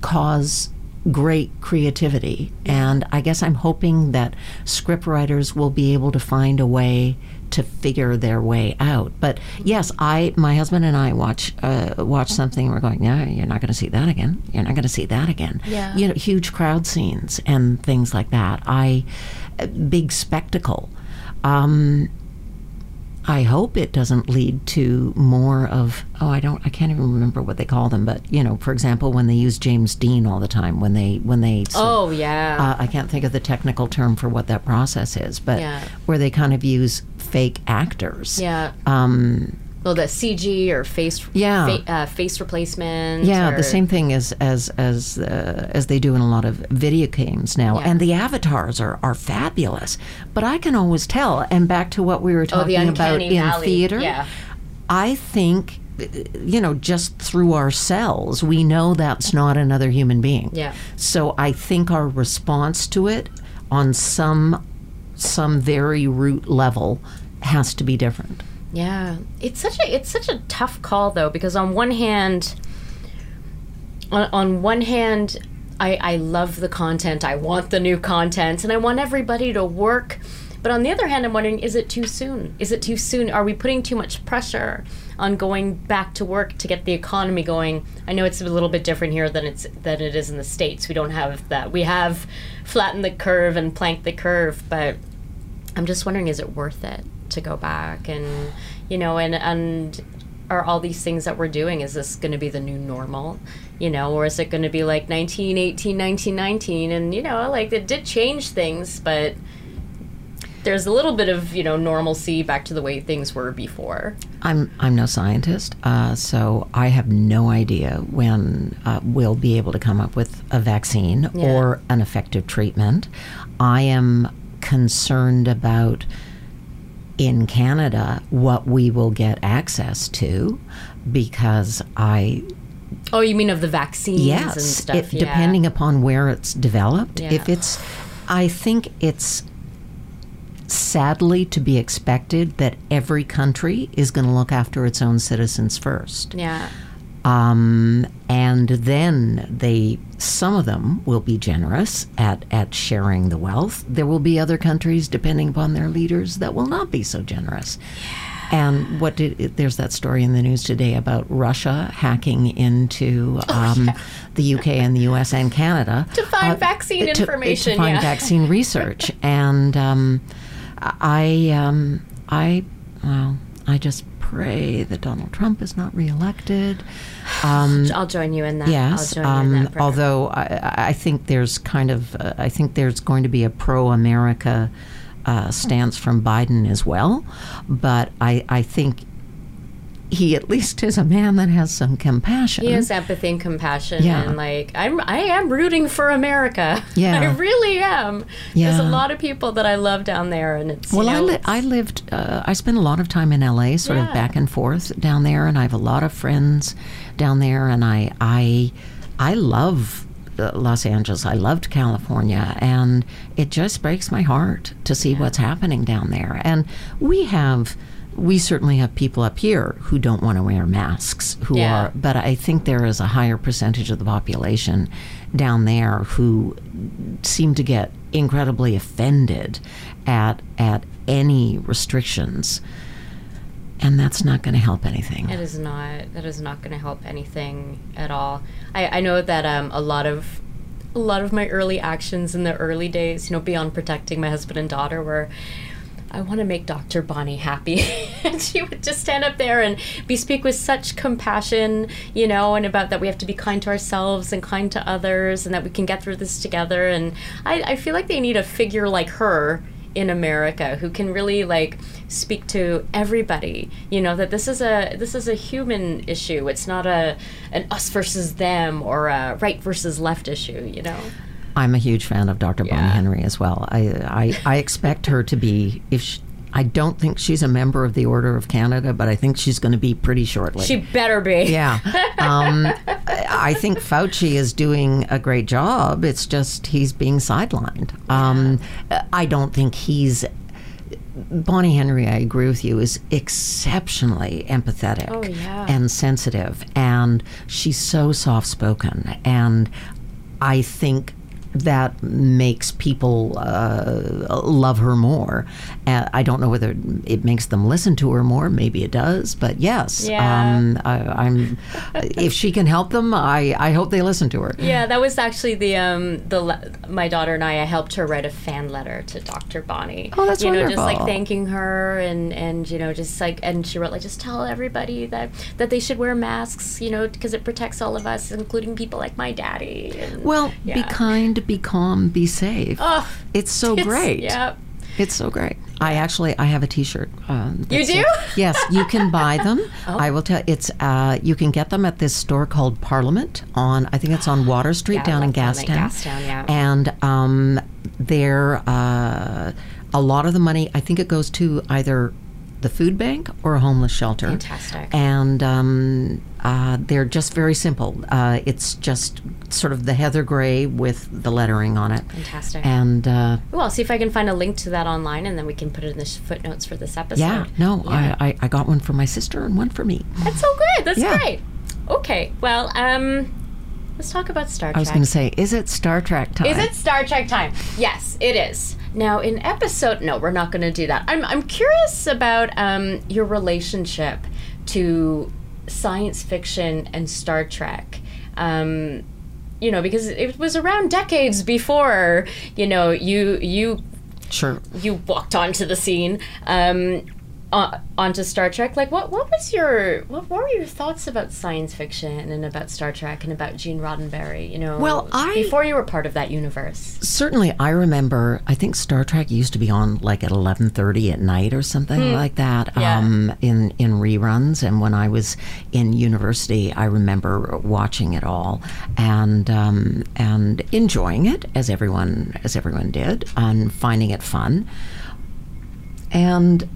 cause great creativity. And I guess I'm hoping that scriptwriters will be able to find a way to figure their way out. But yes, I, my husband and I watch uh, watch something. and We're going, yeah, you're not going to see that again. You're not going to see that again. Yeah. You know, huge crowd scenes and things like that. I, big spectacle. Um, I hope it doesn't lead to more of oh I don't I can't even remember what they call them but you know for example when they use James Dean all the time when they when they Oh yeah. uh, I can't think of the technical term for what that process is but Yeah. where they kind of use fake actors yeah. um, Well, the CG or face. Yeah. Fa- uh, face replacement. yeah or- the same thing as as as uh, as they do in a lot of video games now Yeah. and the avatars are are fabulous but I can always tell and back to what we were talking Oh, talking about uncanny in valley. theater Yeah. I think, uh, you know, just through ourselves, we know that's not another human being. Yeah. So I think our response to it on some some very root level has to be different. Yeah, it's such a it's such a tough call though because on one hand, on, on one hand, I I love the content. I want the new content, and I want everybody to work. But on the other hand, I'm wondering: is it too soon? Is it too soon? Are we putting too much pressure on going back to work to get the economy going? I know it's a little bit different here than it's than it is in the states. We don't have that. We have flattened the curve and planked the curve, but I'm just wondering, is it worth it to go back and you know and and are all these things that we're doing is this going to be the new normal you know or is it going to be like 1918 1919 and you know like it did change things but there's a little bit of you know normalcy back to the way things were before. I'm I'm no scientist, uh, so I have no idea when uh, we'll be able to come up with a vaccine Yeah. or an effective treatment. I am concerned about in Canada what we will get access to because I Oh, you mean of the vaccines and yes stuff? it, yeah. depending upon where it's developed if it's I think it's sadly to be expected that every country is going to look after its own citizens first Yeah. um, and then they some of them will be generous at, at sharing the wealth. There will be other countries depending upon their leaders that will not be so generous. And what did there's that story in the news today about Russia hacking into um, the UK and the US and Canada. Oh, To find vaccine to- information, to find yeah. vaccine research. And um, I um, I well I just pray that Donald Trump is not reelected. Um, I'll join you in that. yes, I'll join you in um, that. although I, I think there's kind of uh, I think there's going to be a pro-America uh, stance from Biden as well, but I I think he at least is a man that has some compassion. He has empathy and compassion, Yeah. and like I'm, I am rooting for America. Yeah. I really am. Yeah. There's a lot of people that I love down there, and it's you Well, I, know, li- I lived, uh, I spent a lot of time in LA, sort of back and forth down there, and I have a lot of friends down there, and I, I, I love uh, Los Angeles. I loved California, and it just breaks my heart to see what's happening down there. And we have. We certainly have people up here who don't want to wear masks, who Yeah. are, but I think there is a higher percentage of the population down there who seem to get incredibly offended at at any restrictions and that's not going to help anything It is not. That is not going to help anything at all. I, I know that um, a lot of a lot of my early actions in the early days, you know, beyond protecting my husband and daughter, were I want to make Dr. Bonnie happy. and she would just stand up there and be speak with such compassion, you know, and about that we have to be kind to ourselves and kind to others and that we can get through this together. And I, I feel like they need a figure like her in America who can really like speak to everybody. You know that this is a this is a human issue. It's not a an us versus them or a right versus left issue. You know. I'm a huge fan of dr bonnie henry as well i i, I expect her to be if she, i don't think she's a member of the order of canada but i think she's going to be pretty shortly She better be. yeah um, I I think Fauci is doing a great job. It's just he's being sidelined. Um, I don't think he's. Bonnie Henry, I agree with you, is exceptionally empathetic Oh, yeah. and sensitive, and she's so soft spoken. And I think that makes people uh, love her more. Uh, I don't know whether it makes them listen to her more. Maybe it does, but yes, Yeah. um, I, I'm. if she can help them, I, I hope they listen to her. Yeah, that was actually the um the my daughter and I. I helped her write a fan letter to Dr. Bonnie. Oh, that's you know, just like thanking her and and you know just like and she wrote like just tell everybody that that they should wear masks. You know, because it protects all of us, including people like my daddy. And, Well, be Yeah. Be calm, be safe. Oh, it's so it's- great. Yeah. It's so great. I actually I have a T-shirt. Um, You do? Oh. yes, you can buy them. I will tell. It's uh, you can get them at this store called Parliament on I think it's on Water Street Yeah, down in love down in Gastown. Gastown, yeah. And um, they're uh, a lot of the money. I think it goes to either the food bank or a homeless shelter. Fantastic. And um, uh, they're just very simple. Uh, it's just sort of the heather gray with the lettering on it. Fantastic. And uh, Well, I'll see if I can find a link to that online, and then we can put it in the footnotes for this episode. yeah, no, Yeah. I, I, I got one for my sister and one for me. That's so good. That's Yeah. great. Okay, well, um, let's talk about Star Trek. I was going to say, is it Star Trek time? Is it Star Trek time? Yes, it is. Now, in episode, no, we're not going to do that. I'm, I'm curious about um, your relationship to science fiction and Star Trek. Um, you know, because it was around decades before, you know, you you Sure. you walked onto the scene. Um, uh, onto Star Trek, like what what was your what, what were your thoughts about science fiction and about Star Trek and about Gene Roddenberry? You know, Well, I- before you were part of that universe. Certainly, I remember. I think Star Trek used to be on like at eleven thirty at night or something like that. Yeah. Um, in in reruns, and when I was in university, I remember watching it all and um, and enjoying it as everyone as everyone did, and finding it fun. And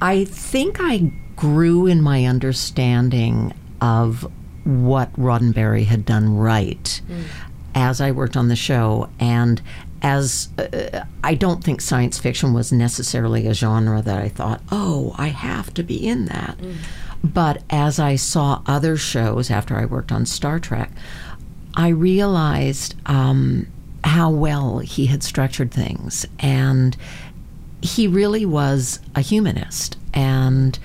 I think I grew in my understanding of what Roddenberry had done right as I worked on the show. And as uh, I don't think science fiction was necessarily a genre that I thought, oh, I have to be in that. But as I saw other shows after I worked on Star Trek, I realized um, how well he had structured things. And he really was a humanist. And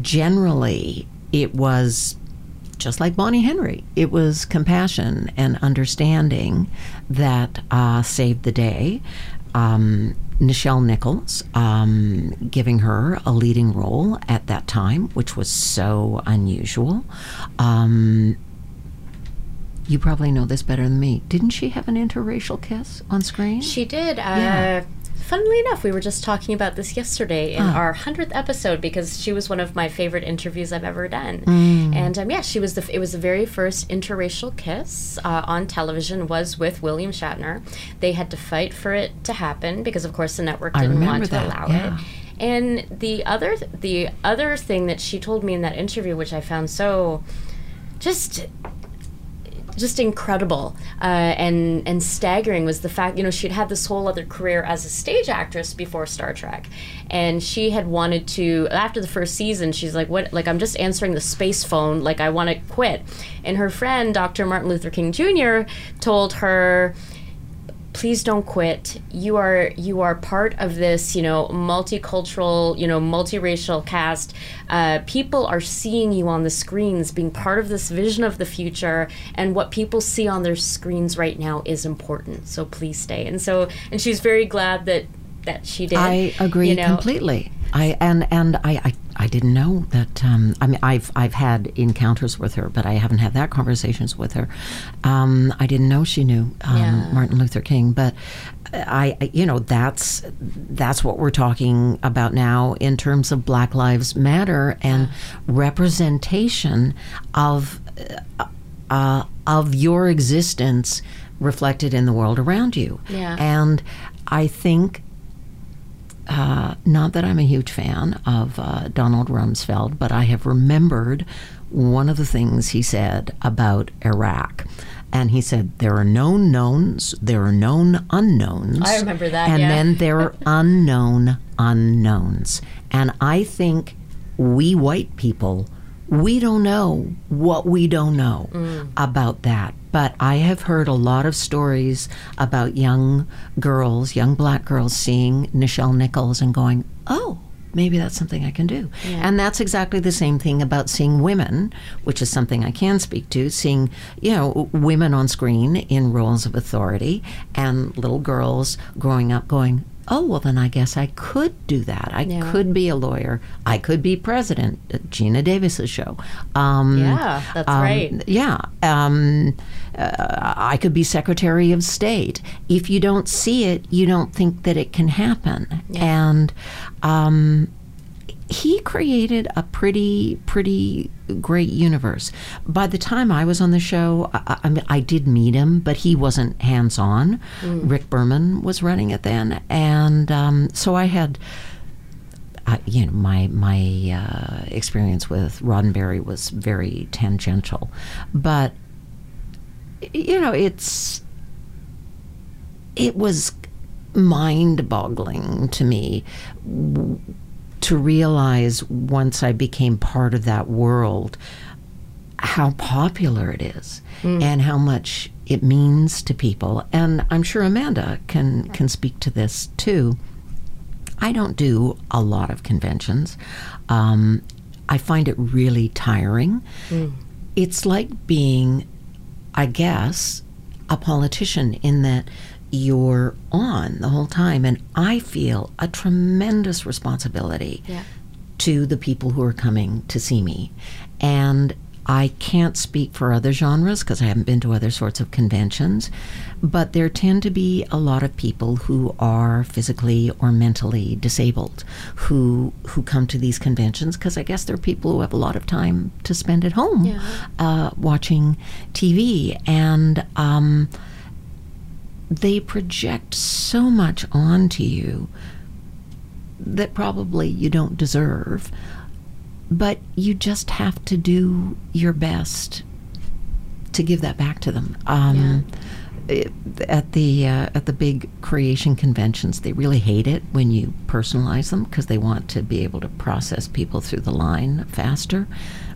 generally, it was just like Bonnie Henry. It was compassion and understanding that uh, saved the day. Um, Nichelle Nichols um, giving her a leading role at that time, which was so unusual. Um, you probably know this better than me. Didn't she have an interracial kiss on screen? She did. Uh, Yeah. Funnily enough, we were just talking about this yesterday in our hundredth episode because she was one of my favorite interviews I've ever done. And um, yeah, she was the. It was the very first interracial kiss uh, on television was with William Shatner. They had to fight for it to happen because, of course, the network didn't want to that, allow yeah. it. And the other, the other thing that she told me in that interview, which I found so, just just incredible uh, and and staggering was the fact you know she'd had this whole other career as a stage actress before Star Trek, and she had wanted to after the first season she's like what like I'm just answering the space phone like I want to quit, and her friend Dr. Martin Luther King Jr. told her please don't quit you are you are part of this you know multicultural you know multiracial cast uh, people are seeing you on the screens being part of this vision of the future and what people see on their screens right now is important so please stay and so and she's very glad that that she did I agree you know. completely. I and and I, I I didn't know that. Um, I mean, I've I've had encounters with her, but I haven't had that conversations with her. Um, I didn't know she knew um, Yeah. Martin Luther King, but I, I- you know, that's that's what we're talking about now in terms of Black Lives Matter and representation of uh, uh, of your existence reflected in the world around you. Yeah. And I think uh, not that I'm a huge fan of uh, Donald Rumsfeld, but I have remembered one of the things he said about Iraq. And he said, There are known knowns, there are known unknowns. I remember that, And yeah. then there are unknown unknowns. And I think we white people, we don't know what we don't know Mm. about that. But I have heard a lot of stories about young girls, young black girls, seeing Nichelle Nichols and going, oh, maybe that's something I can do. And that's exactly the same thing about seeing women, which is something I can speak to, seeing, you know, women on screen in roles of authority and little girls growing up going, oh, well, then I guess I could do that. I Yeah. could be a lawyer. I could be president. uh, Geena Davis's show. Um, Yeah, that's um, right. Yeah. Um, uh, I could be Secretary of State. If you don't see it, you don't think that it can happen. And um, he created a pretty, pretty great universe. By the time I was on the show, I, I, mean, I did meet him, but he wasn't hands on. Rick Berman was running it then. And um, so I had. I, you know, my my uh, experience with Roddenberry was very tangential, but you know, it's it was mind-boggling to me to realize once I became part of that world how popular it is and how much it means to people. And I'm sure Amanda can can speak to this too. I don't do a lot of conventions. Um, I find it really tiring. It's like being, I guess, a politician in that you're on the whole time. And I feel a tremendous responsibility Yeah. to the people who are coming to see me. And I can't speak for other genres because I haven't been to other sorts of conventions, but there tend to be a lot of people who are physically or mentally disabled who who come to these conventions because I guess they're people who have a lot of time to spend at home Yeah. uh, watching TV and. Um, they project so much onto you that probably you don't deserve, but you just have to do your best to give that back to them. Um, it- at the uh, at the big creation conventions, they really hate it when you personalize them because they want to be able to process people through the line faster.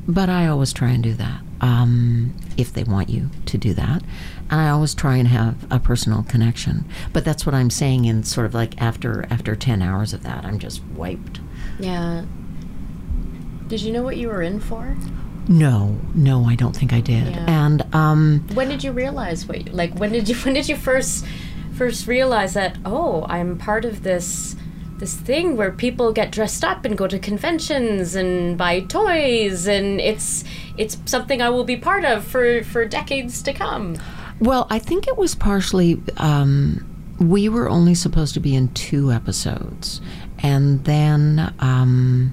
But I always try and do that um, if they want you to do that, and I always try and have a personal connection. But that's what I'm saying. In sort of like after after ten hours of that, I'm just wiped. Yeah. Did you know what you were in for? No, no, I don't think I did. Yeah. And um, When did you realize what? you- Like when did you when did you first first realize that oh I'm part of this this thing where people get dressed up and go to conventions and buy toys and it's it's something I will be part of for for decades to come. Well, I think it was partially. Um, we were only supposed to be in two episodes, and then, um,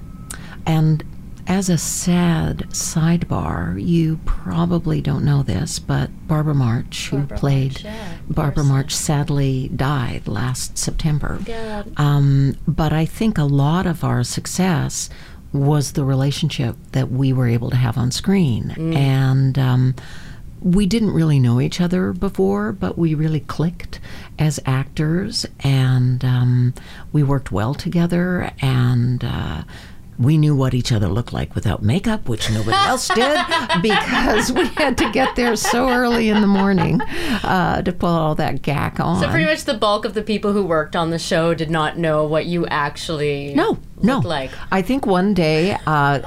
and as a sad sidebar, you probably don't know this, but Barbara March, who Barbara played March, yeah, Barbara. March, sadly died last September. God. Um, but I think a lot of our success was the relationship that we were able to have on screen. And um, we didn't really know each other before, but we really clicked as actors and um, we worked well together and. Uh, we knew what each other looked like without makeup, which nobody else did because we had to get there so early in the morning uh, to put all that gack on. So pretty much the bulk of the people who worked on the show did not know what you actually No, no. like. I think one day, uh,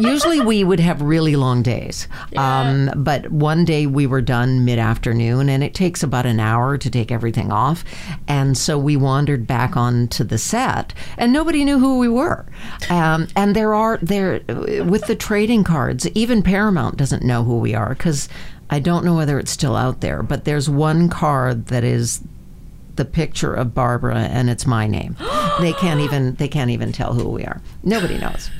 usually we would have really long days. Um, but one day we were done mid afternoon, and it takes about an hour to take everything off. And so we wandered back onto the set, and nobody knew who we were. Um, and there are, there, with the trading cards, even Paramount doesn't know who we are because I don't know whether it's still out there, but there's one card that is the picture of Barbara and it's my name. they can't even they can't even tell who we are. Nobody knows.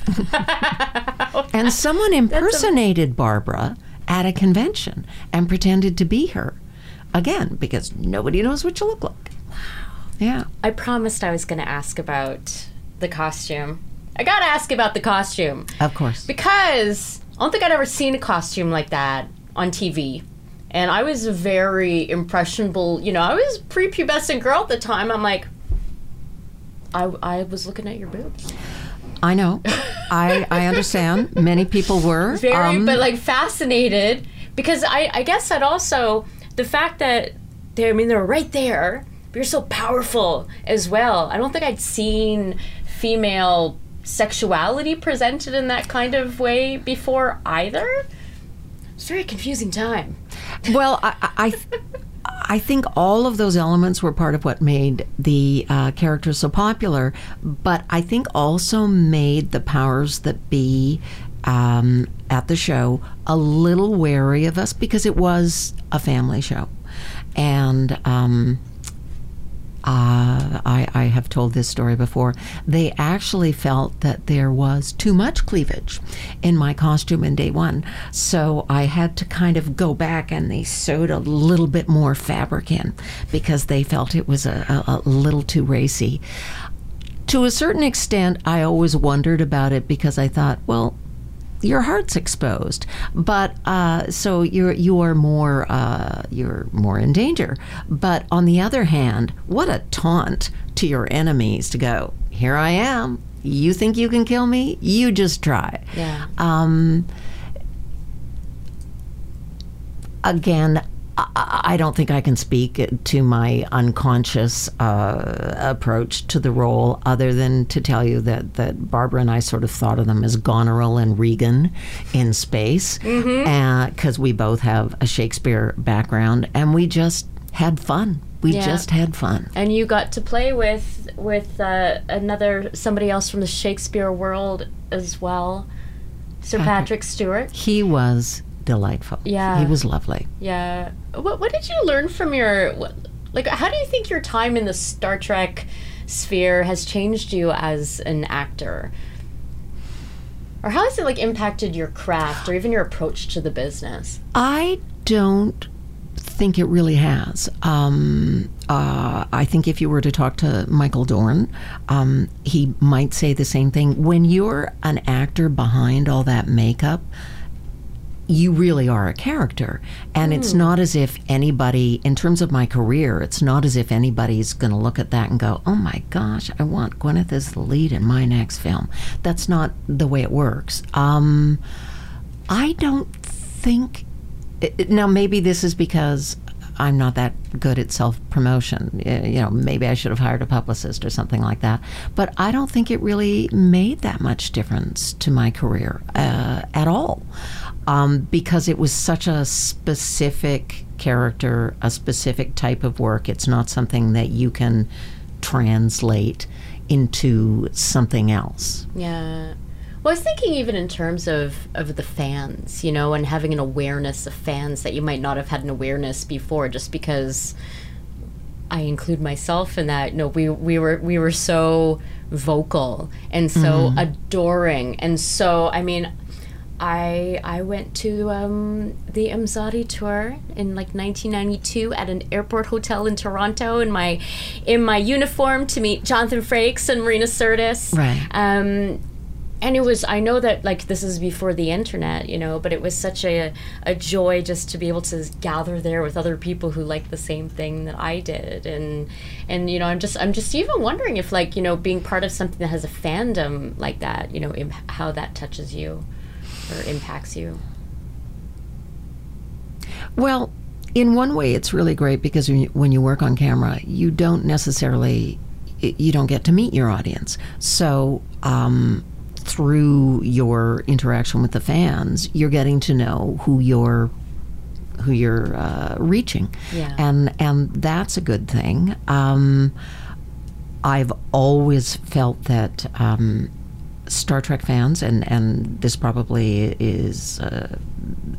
and someone impersonated Barbara at a convention and pretended to be her. Again, because nobody knows what you look like. Wow. Yeah. I promised I was going to ask about the costume. I got to ask about the costume. Of course. because I don't think I'd ever seen a costume like that on TV. And I was a very impressionable, you know, I was prepubescent girl at the time. I'm like, I, I was looking at your boobs. I know. I I understand. Many people were. Very, Um, but like fascinated because I, I guess that also, the fact that they, I mean, they're right there, but you're so powerful as well. I don't think I'd seen female sexuality presented in that kind of way before either. It's a very confusing time. Well, I, I, I think all of those elements were part of what made the uh, character so popular, but I think also made the powers that be um, at the show a little wary of us because it was a family show, and. Um, uh, I, I have told this story before. They actually felt that there was too much cleavage in my costume in day one. So I had to kind of go back and they sewed a little bit more fabric in because they felt it was a, a, a little too racy. To a certain extent, I always wondered about it because I thought, well, your heart's exposed, but uh, so you're you are more uh, you're more in danger. But on the other hand, what a taunt to your enemies to go. Here I am. You think you can kill me? You just try. Yeah. Um, again, I, don't think I can speak to my unconscious uh, approach to the role, other than to tell you that, that Barbara and I sort of thought of them as Goneril and Regan in space, because we both have a Shakespeare background, and we just had fun. We Yeah. just had fun. and you got to play with with uh, another somebody else from the Shakespeare world as well, Sir Patrick Stewart. He was delightful. Yeah. He was lovely. Yeah. What what did you learn from your what, like? How do you think your time in the Star Trek sphere has changed you as an actor? Or how has it like impacted your craft or even your approach to the business? I don't think it really has. Um, uh, I think if you were to talk to Michael Dorn, um, he might say the same thing. When you're an actor behind all that makeup, you really are a character. And it's not as if anybody, in terms of my career, it's not as if anybody's going to look at that and go, oh my gosh, I want Gwynyth as the lead in my next film. That's not the way it works. Um, I don't think. it- Now, maybe this is because I'm not that good at self promotion. You know, maybe I should have hired a publicist or something like that. But I don't think it really made that much difference to my career uh, at all. Um, because it was such a specific character, a specific type of work. It's not something that you can translate into something else. Yeah. Well, I was thinking even in terms of, of the fans, you know, and having an awareness of fans that you might not have had an awareness before just because I include myself in that. No, we we were we were so vocal and so adoring and so I mean I I went to um, the Imzadi tour in like 1992 at an airport hotel in Toronto in my in my uniform to meet Jonathan Frakes and Marina Sirtis. Right. Um, and it was I know that like this is before the internet, you know, but it was such a a joy just to be able to gather there with other people who like the same thing that I did, and and you know I'm just I'm just even wondering if like you know being part of something that has a fandom like that, you know, Im- how that touches you or impacts you. Well, in one way, it's really great because when you, work on camera, you don't necessarily you don't get to meet your audience. So um, through your interaction with the fans, you're getting to know who you're who you're uh, reaching, Yeah. and and that's a good thing. Um, I've always felt that um, Star Trek fans, and, and this probably is uh,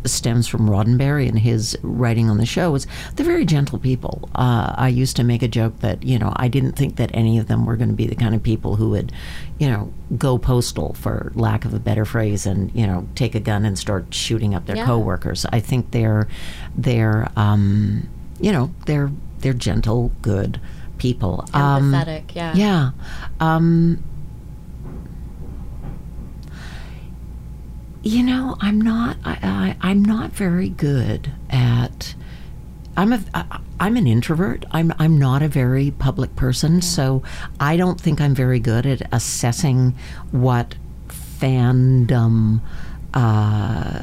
stems from Roddenberry and his writing on the show, is they're very gentle people. Uh, I used to make a joke that you know I didn't think that any of them were going to be the kind of people who would, you know, go postal for lack of a better phrase, and you know take a gun and start shooting up their Yeah. coworkers. I think they're they're um, you know they're they're gentle, good people. Um, Empathetic, yeah. yeah. Um, you know, I'm not. I, I, I'm not very good at. I'm a. I, I'm an introvert. I'm. I'm not a very public person, so I don't think I'm very good at assessing what fandom uh,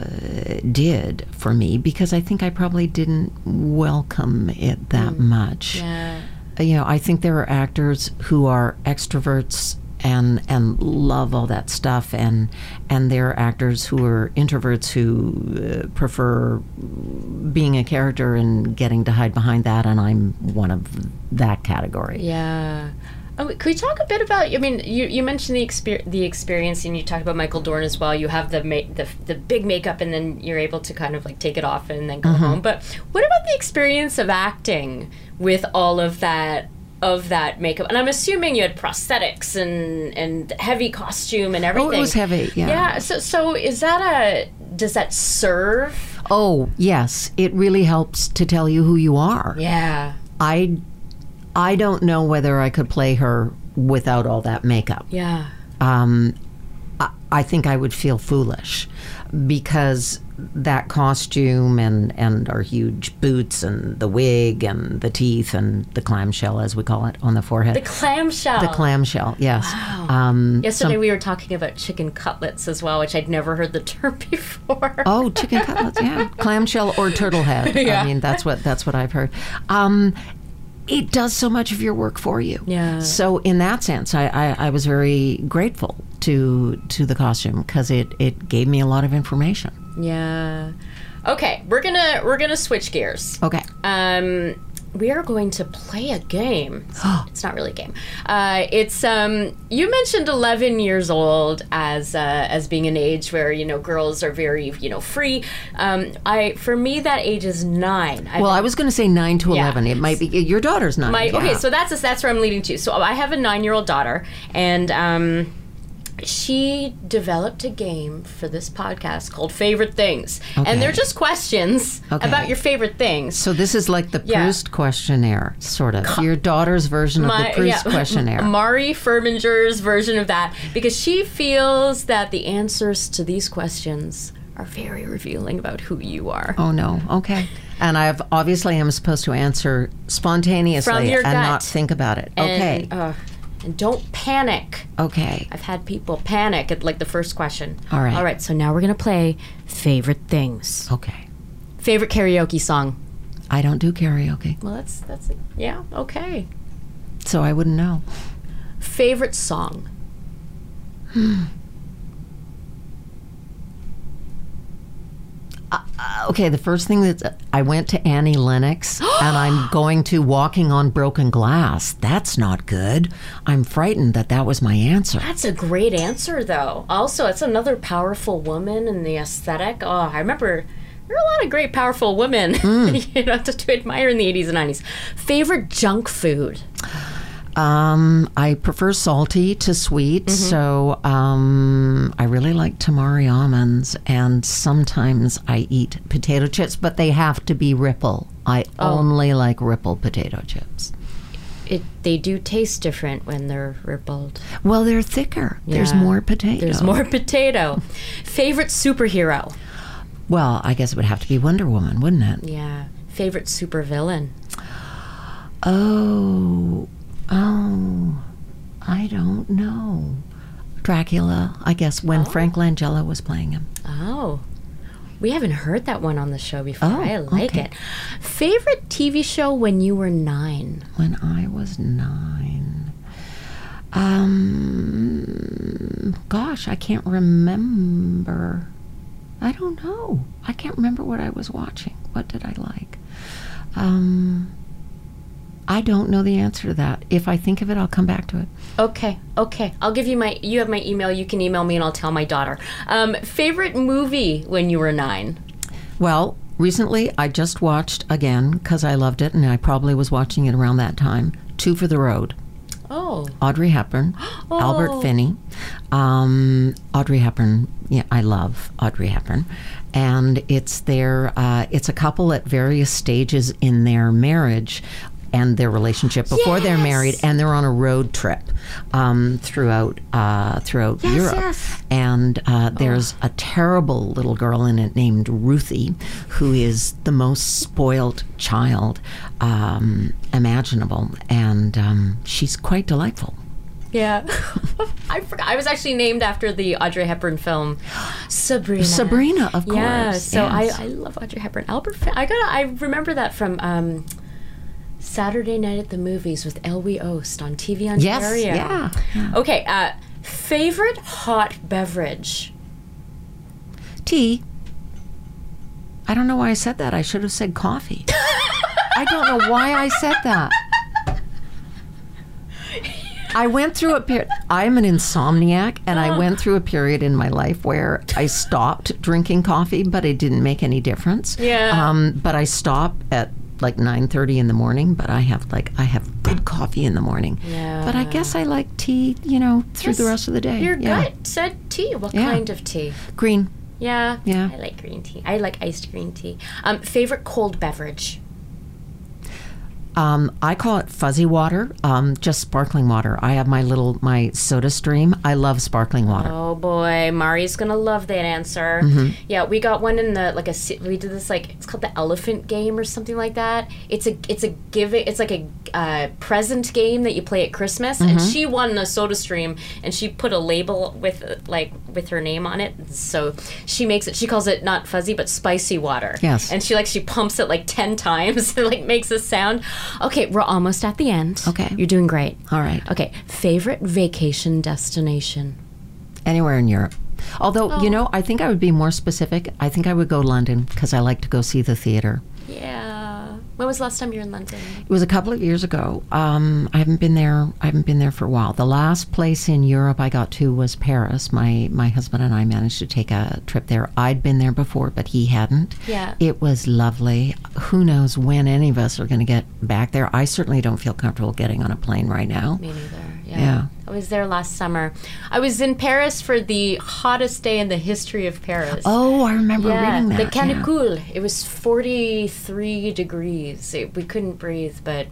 did for me because I think I probably didn't welcome it that much Yeah. you know, I think there are actors who are extroverts and and love all that stuff, and and there are actors who are introverts who uh, prefer being a character and getting to hide behind that, and I'm one of that category. Yeah. Oh, could we talk a bit about? I mean, you, you mentioned the exper- the experience, and you talked about Michael Dorn as well. You have the ma- the the big makeup, and then you're able to kind of like take it off and then go home. But what about the experience of acting with all of that of that makeup? And I'm assuming you had prosthetics and and heavy costume and everything. Oh, it was heavy, yeah. Yeah. So so is that a does that serve? Oh yes, it really helps to tell you who you are. Yeah. I I don't know whether I could play her without all that makeup. Yeah. um, I, think I would feel foolish because that costume and, and our huge boots and the wig and the teeth and the clamshell, as we call it, on the forehead. The clamshell. The clamshell, yes. Um, Yesterday some- we were talking about chicken cutlets as well, which I'd never heard the term before. Oh, chicken cutlets, yeah, clamshell or turtle head. Yeah. I mean, that's what that's what I've heard. Um, it does so much of your work for you. Yeah. So in that sense, I, I, I was very grateful to to the costume because it it gave me a lot of information. Yeah. Okay, we're gonna we're gonna switch gears. Okay. Um, we are going to play a game. it's not really a game. Uh, it's um, you mentioned 11 years old as uh, as being an age where you know girls are very you know free. Um, I for me that age is nine. I've Well, I was going to say nine to eleven. It might be your daughter's nine. my yeah. okay, so that's that's where I'm leading to. So I have a nine year old daughter, and um, she developed a game for this podcast called Favorite Things, and they're just questions Okay. about your favorite things. So this is like the Yeah. Proust questionnaire, sort of. Your daughter's version of the Proust questionnaire. Mari Furminger's version of that, because she feels that the answers to these questions are very revealing about who you are. oh no. Okay. And I've obviously am supposed to answer spontaneously and gut. not think about it. Okay. Uh, and don't panic. okay. I've had people panic at like the first question. All right. All right, so now we're going to play favorite things. Okay. Favorite karaoke song. I don't do karaoke, Well, that's that's yeah, okay. so I wouldn't know. Favorite song. Uh, okay, the first thing that I went to Annie Lennox and I'm going to Walking on Broken Glass. That's not good. I'm frightened that that was my answer. That's a great answer though. Also, it's another powerful woman in the aesthetic. Oh, I remember there are a lot of great powerful women hmm. you know to, to admire in the 80s and 90s. Favorite junk food. Um, I prefer salty to sweet, so um, I really like tamari almonds, and sometimes I eat potato chips, but they have to be Ripple. I only like Ripple potato chips. It they do taste different when they're rippled. Well, they're thicker. There's more potato. There's more potato. Favorite superhero. Well, I guess it would have to be Wonder Woman, wouldn't it? Yeah. Favorite supervillain. Oh, oh, I don't know. Dracula, I guess, when Frank Langella was playing him. Oh. We haven't heard that one on the show before. Oh, I like okay. it. Favorite TV show when you were nine? when I was nine. Um, gosh, I can't remember. I don't know. I can't remember what I was watching. What did I like? Um, I don't know the answer to that. If I think of it, I'll come back to it. Okay, okay. I'll give you my. You have my email. You can email me, and I'll tell my daughter. Um, favorite movie when you were nine? Well, recently I just watched again because I loved it, and I probably was watching it around that time. Two for the Road. Oh, Audrey Hepburn, Albert Finney. Um, Audrey Hepburn, yeah, I love Audrey Hepburn. And it's their, uh, it's a couple at various stages in their marriage and their relationship before they're married, and they're on a road trip um, throughout uh, throughout Yes, Europe. yes. And uh, there's a terrible little girl in it named Ruthie, who is the most spoiled child um, imaginable, and um, she's quite delightful. yeah. I forgot. I was actually named after the Audrey Hepburn film Sabrina. Sabrina, of course. Yeah. So yes. I, I love Audrey Hepburn. Albert. I got. I remember that from. Um, Saturday Night at the Movies with Elwy Yost on TV Ontario. Yes, Ontario. yeah, Okay, uh, favorite hot beverage? tea. I don't know why I said that. I should have said coffee. I don't know why I said that. I went through a period. I'm an insomniac, and I went through a period in my life where I stopped drinking coffee, but it didn't make any difference. Yeah. Um, but I stop at like 9:30 in the morning. But I have like I have good coffee in the morning. Yeah. But I guess I like tea, you know, through the rest of the day. Your yeah. gut said tea. What Yeah. kind of tea? Green. Yeah. Yeah. I like green tea. I like iced green tea. Um, favorite cold beverage? Um, I call it fuzzy water, um, just sparkling water. I have my little my Soda Stream. I love sparkling water. Oh boy, Mari's gonna love that answer. Mm-hmm. Yeah, we got one in the like a we did this like it's called the elephant game or something like that. It's a it's a give it it's like a uh, present game that you play at Christmas. And Mm-hmm. she won a Soda Stream, and she put a label with like with her name on it. So she makes it. She calls it not fuzzy but spicy water. Yes. And she like she pumps it like ten times and like makes a sound. Okay, we're almost at the end. Okay. you're doing great. All right. Okay, favorite vacation destination. Anywhere in Europe. Although, Oh. you know, I think I would be more specific. I think I would go to London because I like to go see the theater. Yeah. When was the last time you were in London? It was a couple of years ago. Um, I haven't been there. I haven't been there for a while. The last place in Europe I got to was Paris. My my husband and I managed to take a trip there. I'd been there before, but he hadn't. Yeah. It was lovely. Who knows when any of us are going to get back there? I certainly don't feel comfortable getting on a plane right now. Me neither. Yeah. Yeah. I was there last summer. I was in Paris for the hottest day in the history of Paris. Oh, I remember yeah, reading that. the yeah. canicule. It was 43 degrees. It, we couldn't breathe, but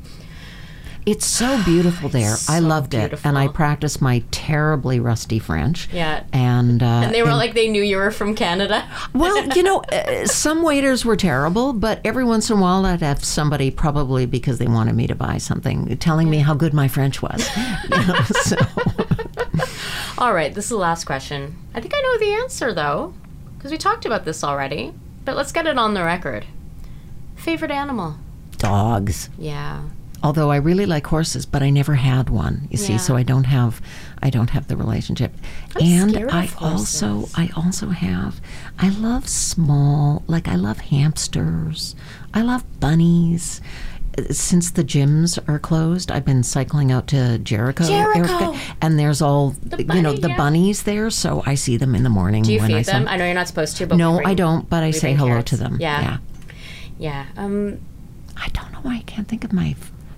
It's so beautiful there. I so loved it, and I practiced my terribly rusty French. Yeah. and uh, and they were like they knew you were from Canada. Well, you know, uh, some waiters were terrible, but every once in a while I'd have somebody, probably because they wanted me to buy something, telling me how good my French was. You know, so All right, this is the last question. I think I know the answer though, because we talked about this already. But let's get it on the record. Favorite animal? dogs. Yeah. Although I really like horses, but I never had one. You see, so I don't have, I don't have the relationship. I'm and I also, I also have, I love small, like I love hamsters. I love bunnies. Since the gyms are closed, I've been cycling out to Jericho, Jericho! Erica, and there's all you know the yeah. bunnies there. So I see them in the morning. Do you when I feed them? I know you're not supposed to, but No, bring- I don't. But I say hello carrots. to them. Yeah. yeah. Yeah. Um, I don't know why I can't think of my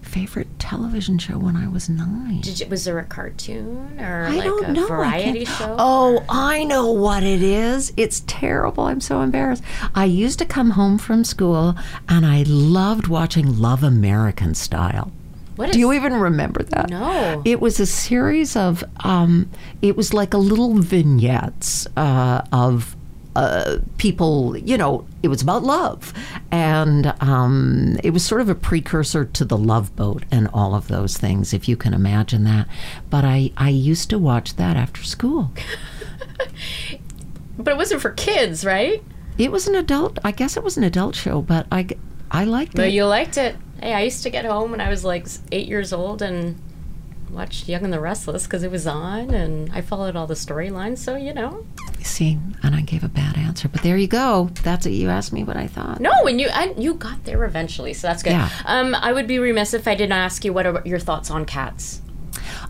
favorite television show when I was nine. did you, was there a cartoon or I like don't a know. I variety show? Oh, I know what it is. It's terrible. I'm so embarrassed. I used to come home from school and I loved watching Love American Style. What Do you even remember that? No. It was a series of, um, it was like a little vignettes uh, of uh, people, you know, it was about love. And um, it was sort of a precursor to the love boat and all of those things, if you can imagine that. But I, I used to watch that after school. But it wasn't for kids, right? It was an adult, I guess it was an adult show, but I, I liked But it. you liked it. Hey, I used to get home when I was like eight years old and watch Young and the Restless because it was on, and I followed all the storylines. So you know, See, and I gave a bad answer. But there you go. That's it. You asked me what I thought. no, and you and you got there eventually, so that's good. Yeah. Um, I would be remiss if I didn't ask you what are your thoughts on cats.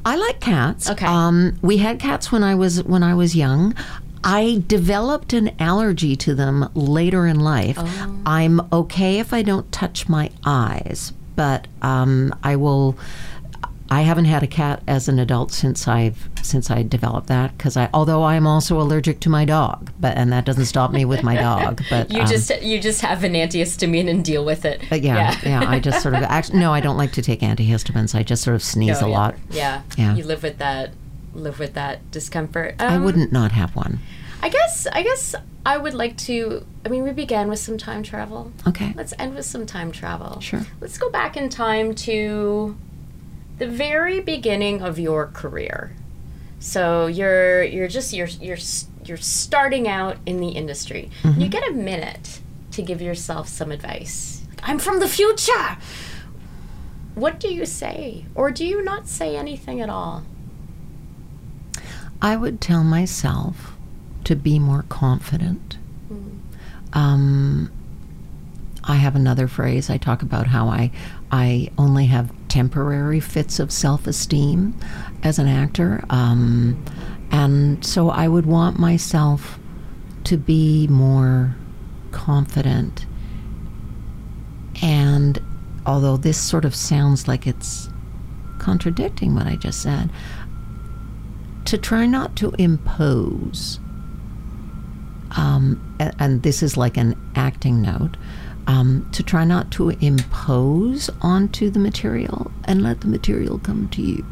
I like cats. Okay. Um, we had cats when I was when I was young. I developed an allergy to them later in life. Oh. I'm okay if I don't touch my eyes, but um, I will. I haven't had a cat as an adult since I've since I developed that because I although I'm also allergic to my dog, but and that doesn't stop me with my dog. But You um, just you just have an antihistamine and deal with it. but yeah, yeah, I just sort of actually no, I don't like to take antihistamines. I just sort of sneeze No, a yeah. lot. Yeah. Yeah. You live with that. Live with that discomfort. I Um, wouldn't not have one. I guess. I guess I would like to. I mean, we began with some time travel. Okay. Let's end with some time travel. Sure. Let's go back in time to the very beginning of your career. So you're you're just you're you're you're starting out in the industry. Mm-hmm. You get a minute to give yourself some advice. I'm from the future. What do you say, or do you not say anything at all? I would tell myself to be more confident. Um, I have another phrase. I talk about how I I only have temporary fits of self-esteem as an actor, um, and so I would want myself to be more confident. And although this sort of sounds like it's contradicting what I just said, to try not to impose, um, a- and this is like an acting note, um, to try not to impose onto the material and let the material come to you.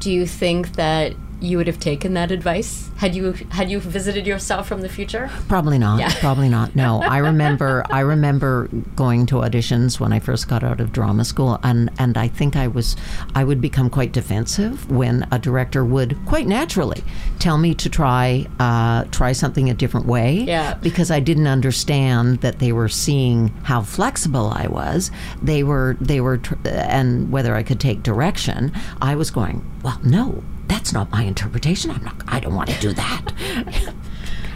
Do you think that you would have taken that advice had you had you visited yourself from the future? Probably not. Yeah. Probably not. No, I remember. I remember going to auditions when I first got out of drama school, and and I think I was, I would become quite defensive when a director would quite naturally tell me to try uh, try something a different way. Yeah. Because I didn't understand that they were seeing how flexible I was. They were they were, tr- and whether I could take direction. I was going. Well, no. That's not my interpretation. I'm not. I don't want to do that.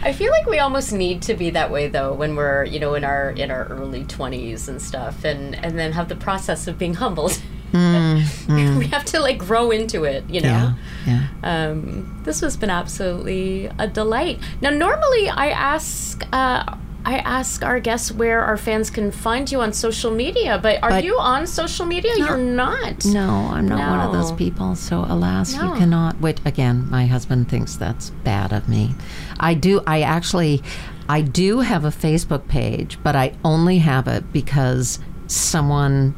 I feel like we almost need to be that way though when we're, you know, in our in our early 20s and stuff and and then have the process of being humbled. we have to like grow into it, you know. Yeah, yeah. Um, this has been absolutely a delight. Now, normally I ask uh, I ask our guests where our fans can find you on social media, but are But- you on social media? You're not. No, I'm not one of those people. So, alas, No. you cannot. Wait, again, my husband thinks that's bad of me. I do. I actually, I do have a Facebook page, but I only have it because someone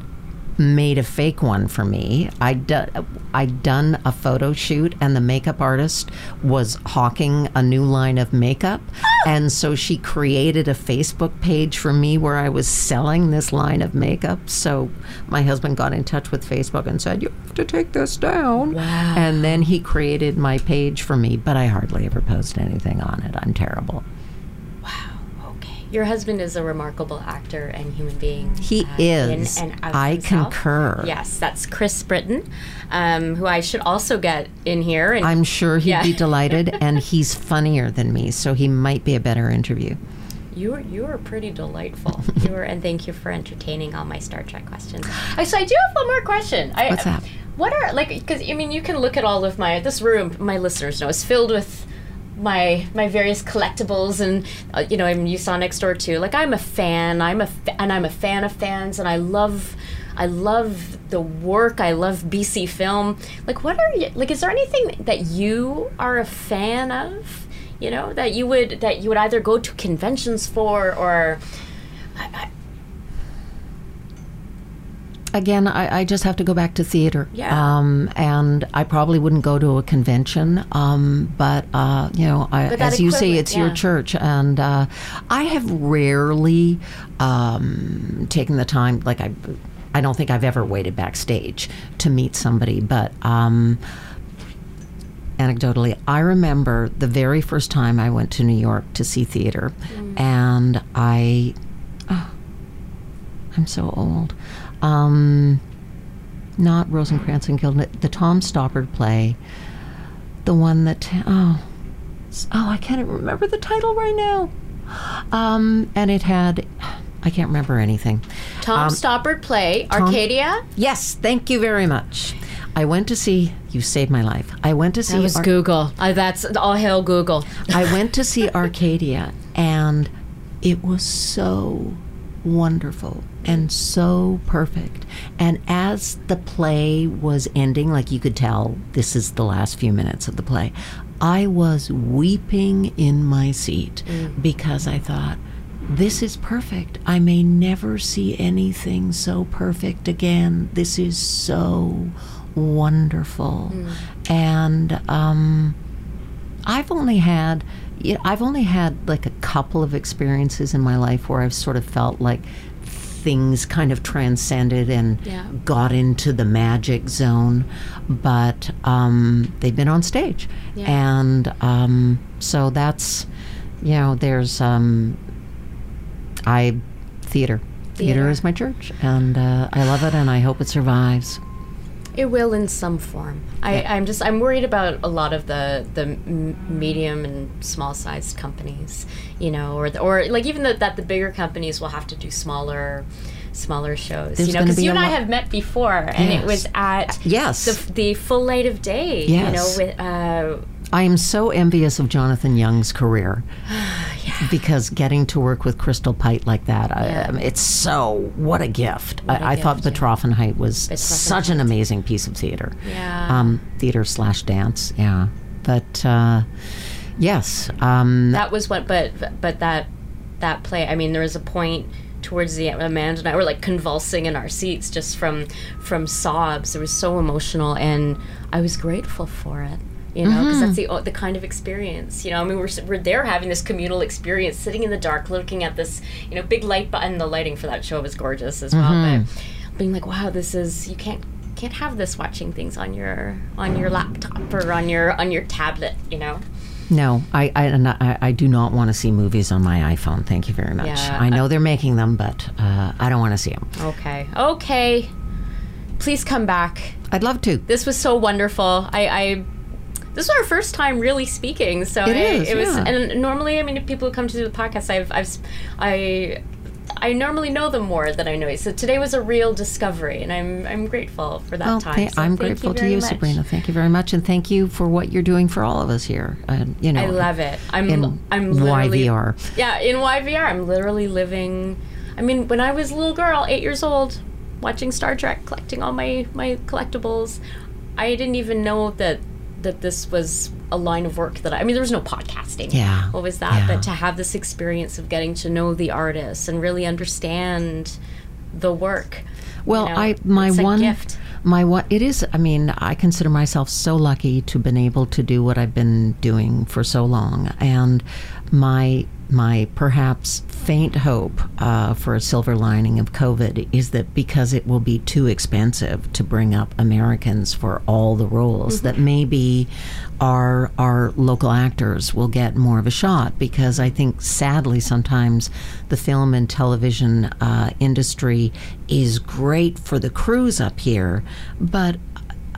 made a fake one for me. I do, I done a photo shoot, and the makeup artist was hawking a new line of makeup, ah! and so she created a Facebook page for me where I was selling this line of makeup. So my husband got in touch with Facebook and said, "You have to take this down." Wow. And then he created my page for me, but I hardly ever post anything on it. I'm terrible. Your husband is a remarkable actor and human being. He uh, is. In and out I himself. concur. Yes, that's Chris Britton, um, who I should also get in here. And I'm sure he'd Yeah. be delighted, and he's funnier than me, so he might be a better interview. You are, you are pretty delightful. you are, and thank you for entertaining all my Star Trek questions. Uh, so I do have one more question. I, What's that? What are like? Because I mean, you can look at all of my this room. My listeners know is filled with my my various collectibles, and uh, you know, I'm you saw next door too. Like I'm a fan. I'm a fa- and I'm a fan of fans, and I love. I love the work. I love BC film. Like, what are you like? Is there anything that you are a fan of? You know that you would that you would either go to conventions for or Again, I, I just have to go back to theater. Yeah. Um, and I probably wouldn't go to a convention, um, but, uh, you know, I, as you say, it's your church. And uh, I have rarely um, taken the time, like, I, I don't think I've ever waited backstage to meet somebody, but. Um, anecdotally, I remember the very first time I went to New York to see theater, and I, oh, I'm so old. Um, not Rosencrantz and Guildford, the Tom Stoppard play, the one that oh, oh, I can't even remember the title right now. Um, and it had, I can't remember anything. Tom Um, Stoppard play Arcadia. Yes, thank you very much. I went to see. You saved my life. I went to see. That was Ar- Google. That's all hail Google. I went to see Arcadia, and it was so wonderful and so perfect. And as the play was ending, like you could tell, this is the last few minutes of the play, I was weeping in my seat because I thought, this is perfect. I may never see anything so perfect again. This is so wonderful. And, um, I've only had, you know, I've only had like a couple of experiences in my life where I've sort of felt like things kind of transcended and Yeah. got into the magic zone, but um, they've been on stage, Yeah. and um, so that's, you know, there's um, I theater. Theater Theater. is my church, and uh, I love it, and I hope it survives. It will in some form. I, I'm just I'm worried about a lot of the the m- medium and small sized companies, you know, or the, or like even the, that the bigger companies will have to do smaller smaller shows, There's you know, because be you and I have met before, and Yes. it was at Yes. the, the full light of day, Yes. you know, with uh, I am so envious of Jonathan Young's career because getting to work with Crystal Pite like that, Yeah. I it's so what a gift. What a I, I thought gift, yeah. Betroffenheit was Betroffenheit. such an amazing piece of theater. Yeah. Um, theater slash dance, yeah. But uh, yes, um, that was what but but that that play i mean there was a point towards the end amanda and i were like convulsing in our seats just from from sobs it was so emotional and i was grateful for it you know because that's mm-hmm. the the kind of experience you know i mean we're, we're there having this communal experience sitting in the dark looking at this you know big light button the lighting for that show was gorgeous as well but mm-hmm. being like wow this is you can't can't have this watching things on your on your laptop or on your on your tablet you know no, I I, I I do not want to see movies on my iPhone. Thank you very much. Yeah, I know uh they're making them, but uh, I don't want to see them. Okay. Okay. Please come back. I'd love to. This was so wonderful. I, I this was our first time really speaking. So It I, is, it was, yeah. and normally, I mean, if people who come to the podcast, I've, I've, I, I normally know them more than I know you. So today was a real discovery, and I'm, I'm grateful for that Well, time. th- So I'm grateful to you, much. Sabrina. Thank you very much, and thank you for what you're doing for all of us here. Uh, you know, I love it. I'm, in I'm YVR. Yeah, in YVR, I'm literally living. I mean, when I was a little girl, eight years old, watching Star Trek, collecting all my my collectibles, I didn't even know that that this was a line of work that I, I mean, there was no podcasting. Yeah, What was that? yeah. But to have this experience of getting to know the artists and really understand the work. Well, you know, I my one gift. my one it is. I mean, I consider myself so lucky to have been able to do what I've been doing for so long, and my my perhaps faint hope uh, for a silver lining of COVID is that because it will be too expensive to bring up Americans for all the roles, that maybe our our local actors will get more of a shot. Because I think sadly sometimes the film and television uh, industry is great for the crews up here, but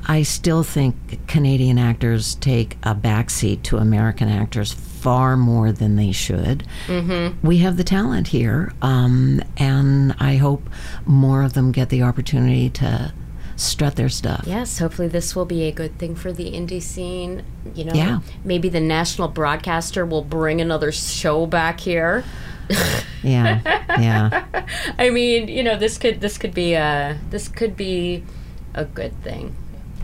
I still think Canadian actors take a backseat to American actors far more than they should. Mm-hmm. We have the talent here, um, and I hope more of them get the opportunity to strut their stuff. Yes, hopefully this will be a good thing for the indie scene. You know, Yeah. maybe the national broadcaster will bring another show back here. Yeah, yeah. I mean, you know, this could this could be a this could be a good thing.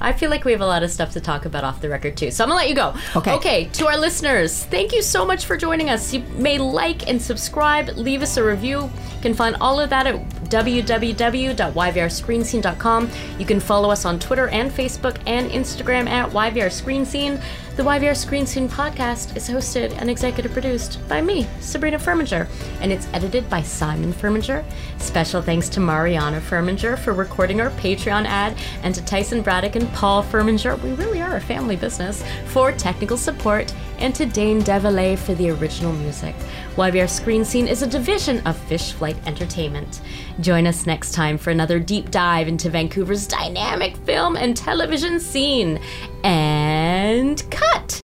I feel like we have a lot of stuff to talk about off the record too. So I'm gonna let you go. Okay. Okay, to our listeners, thank you so much for joining us. You may like and subscribe, leave us a review. You can find all of that at www.yvrscreenscene.com. You can follow us on Twitter and Facebook and Instagram at YVR Screen Scene. The YVR Screen Scene podcast is hosted and executive produced by me, Sabrina Furminger, and it's edited by Simon Furminger. Special thanks to Mariana Furminger for recording our Patreon ad, and to Tyson Braddock and Paul Furminger, we really are a family business, for technical support, and to Dane Devalet for the original music. YVR Screen Scene is a division of Fish Flight Entertainment. Join us next time for another deep dive into Vancouver's dynamic film and television scene. And cut!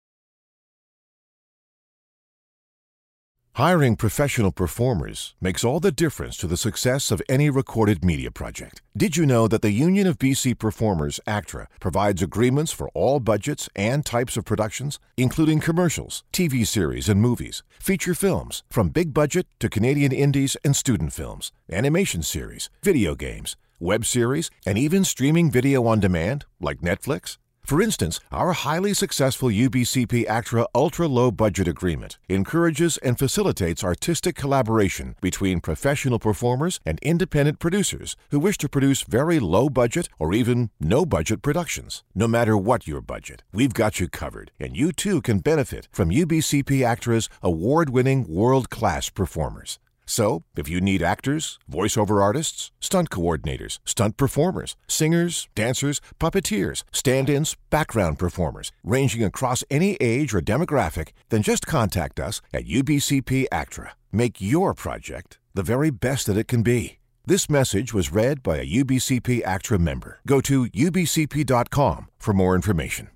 Hiring professional performers makes all the difference to the success of any recorded media project. Did you know that the Union of BC Performers, ACTRA, provides agreements for all budgets and types of productions, including commercials, TV series and movies, feature films, from big budget to Canadian indies and student films, animation series, video games, web series, and even streaming video on demand like Netflix? For instance, our highly successful UBCP ACTRA ultra low budget agreement encourages and facilitates artistic collaboration between professional performers and independent producers who wish to produce very low budget or even no budget productions. No matter what your budget, we've got you covered, and you too can benefit from UBCP ACTRA's award winning world class performers. So, if you need actors, voiceover artists, stunt coordinators, stunt performers, singers, dancers, puppeteers, stand ins, background performers, ranging across any age or demographic, then just contact us at UBCP ACTRA. Make your project the very best that it can be. This message was read by a UBCP ACTRA member. Go to ubcp.com for more information.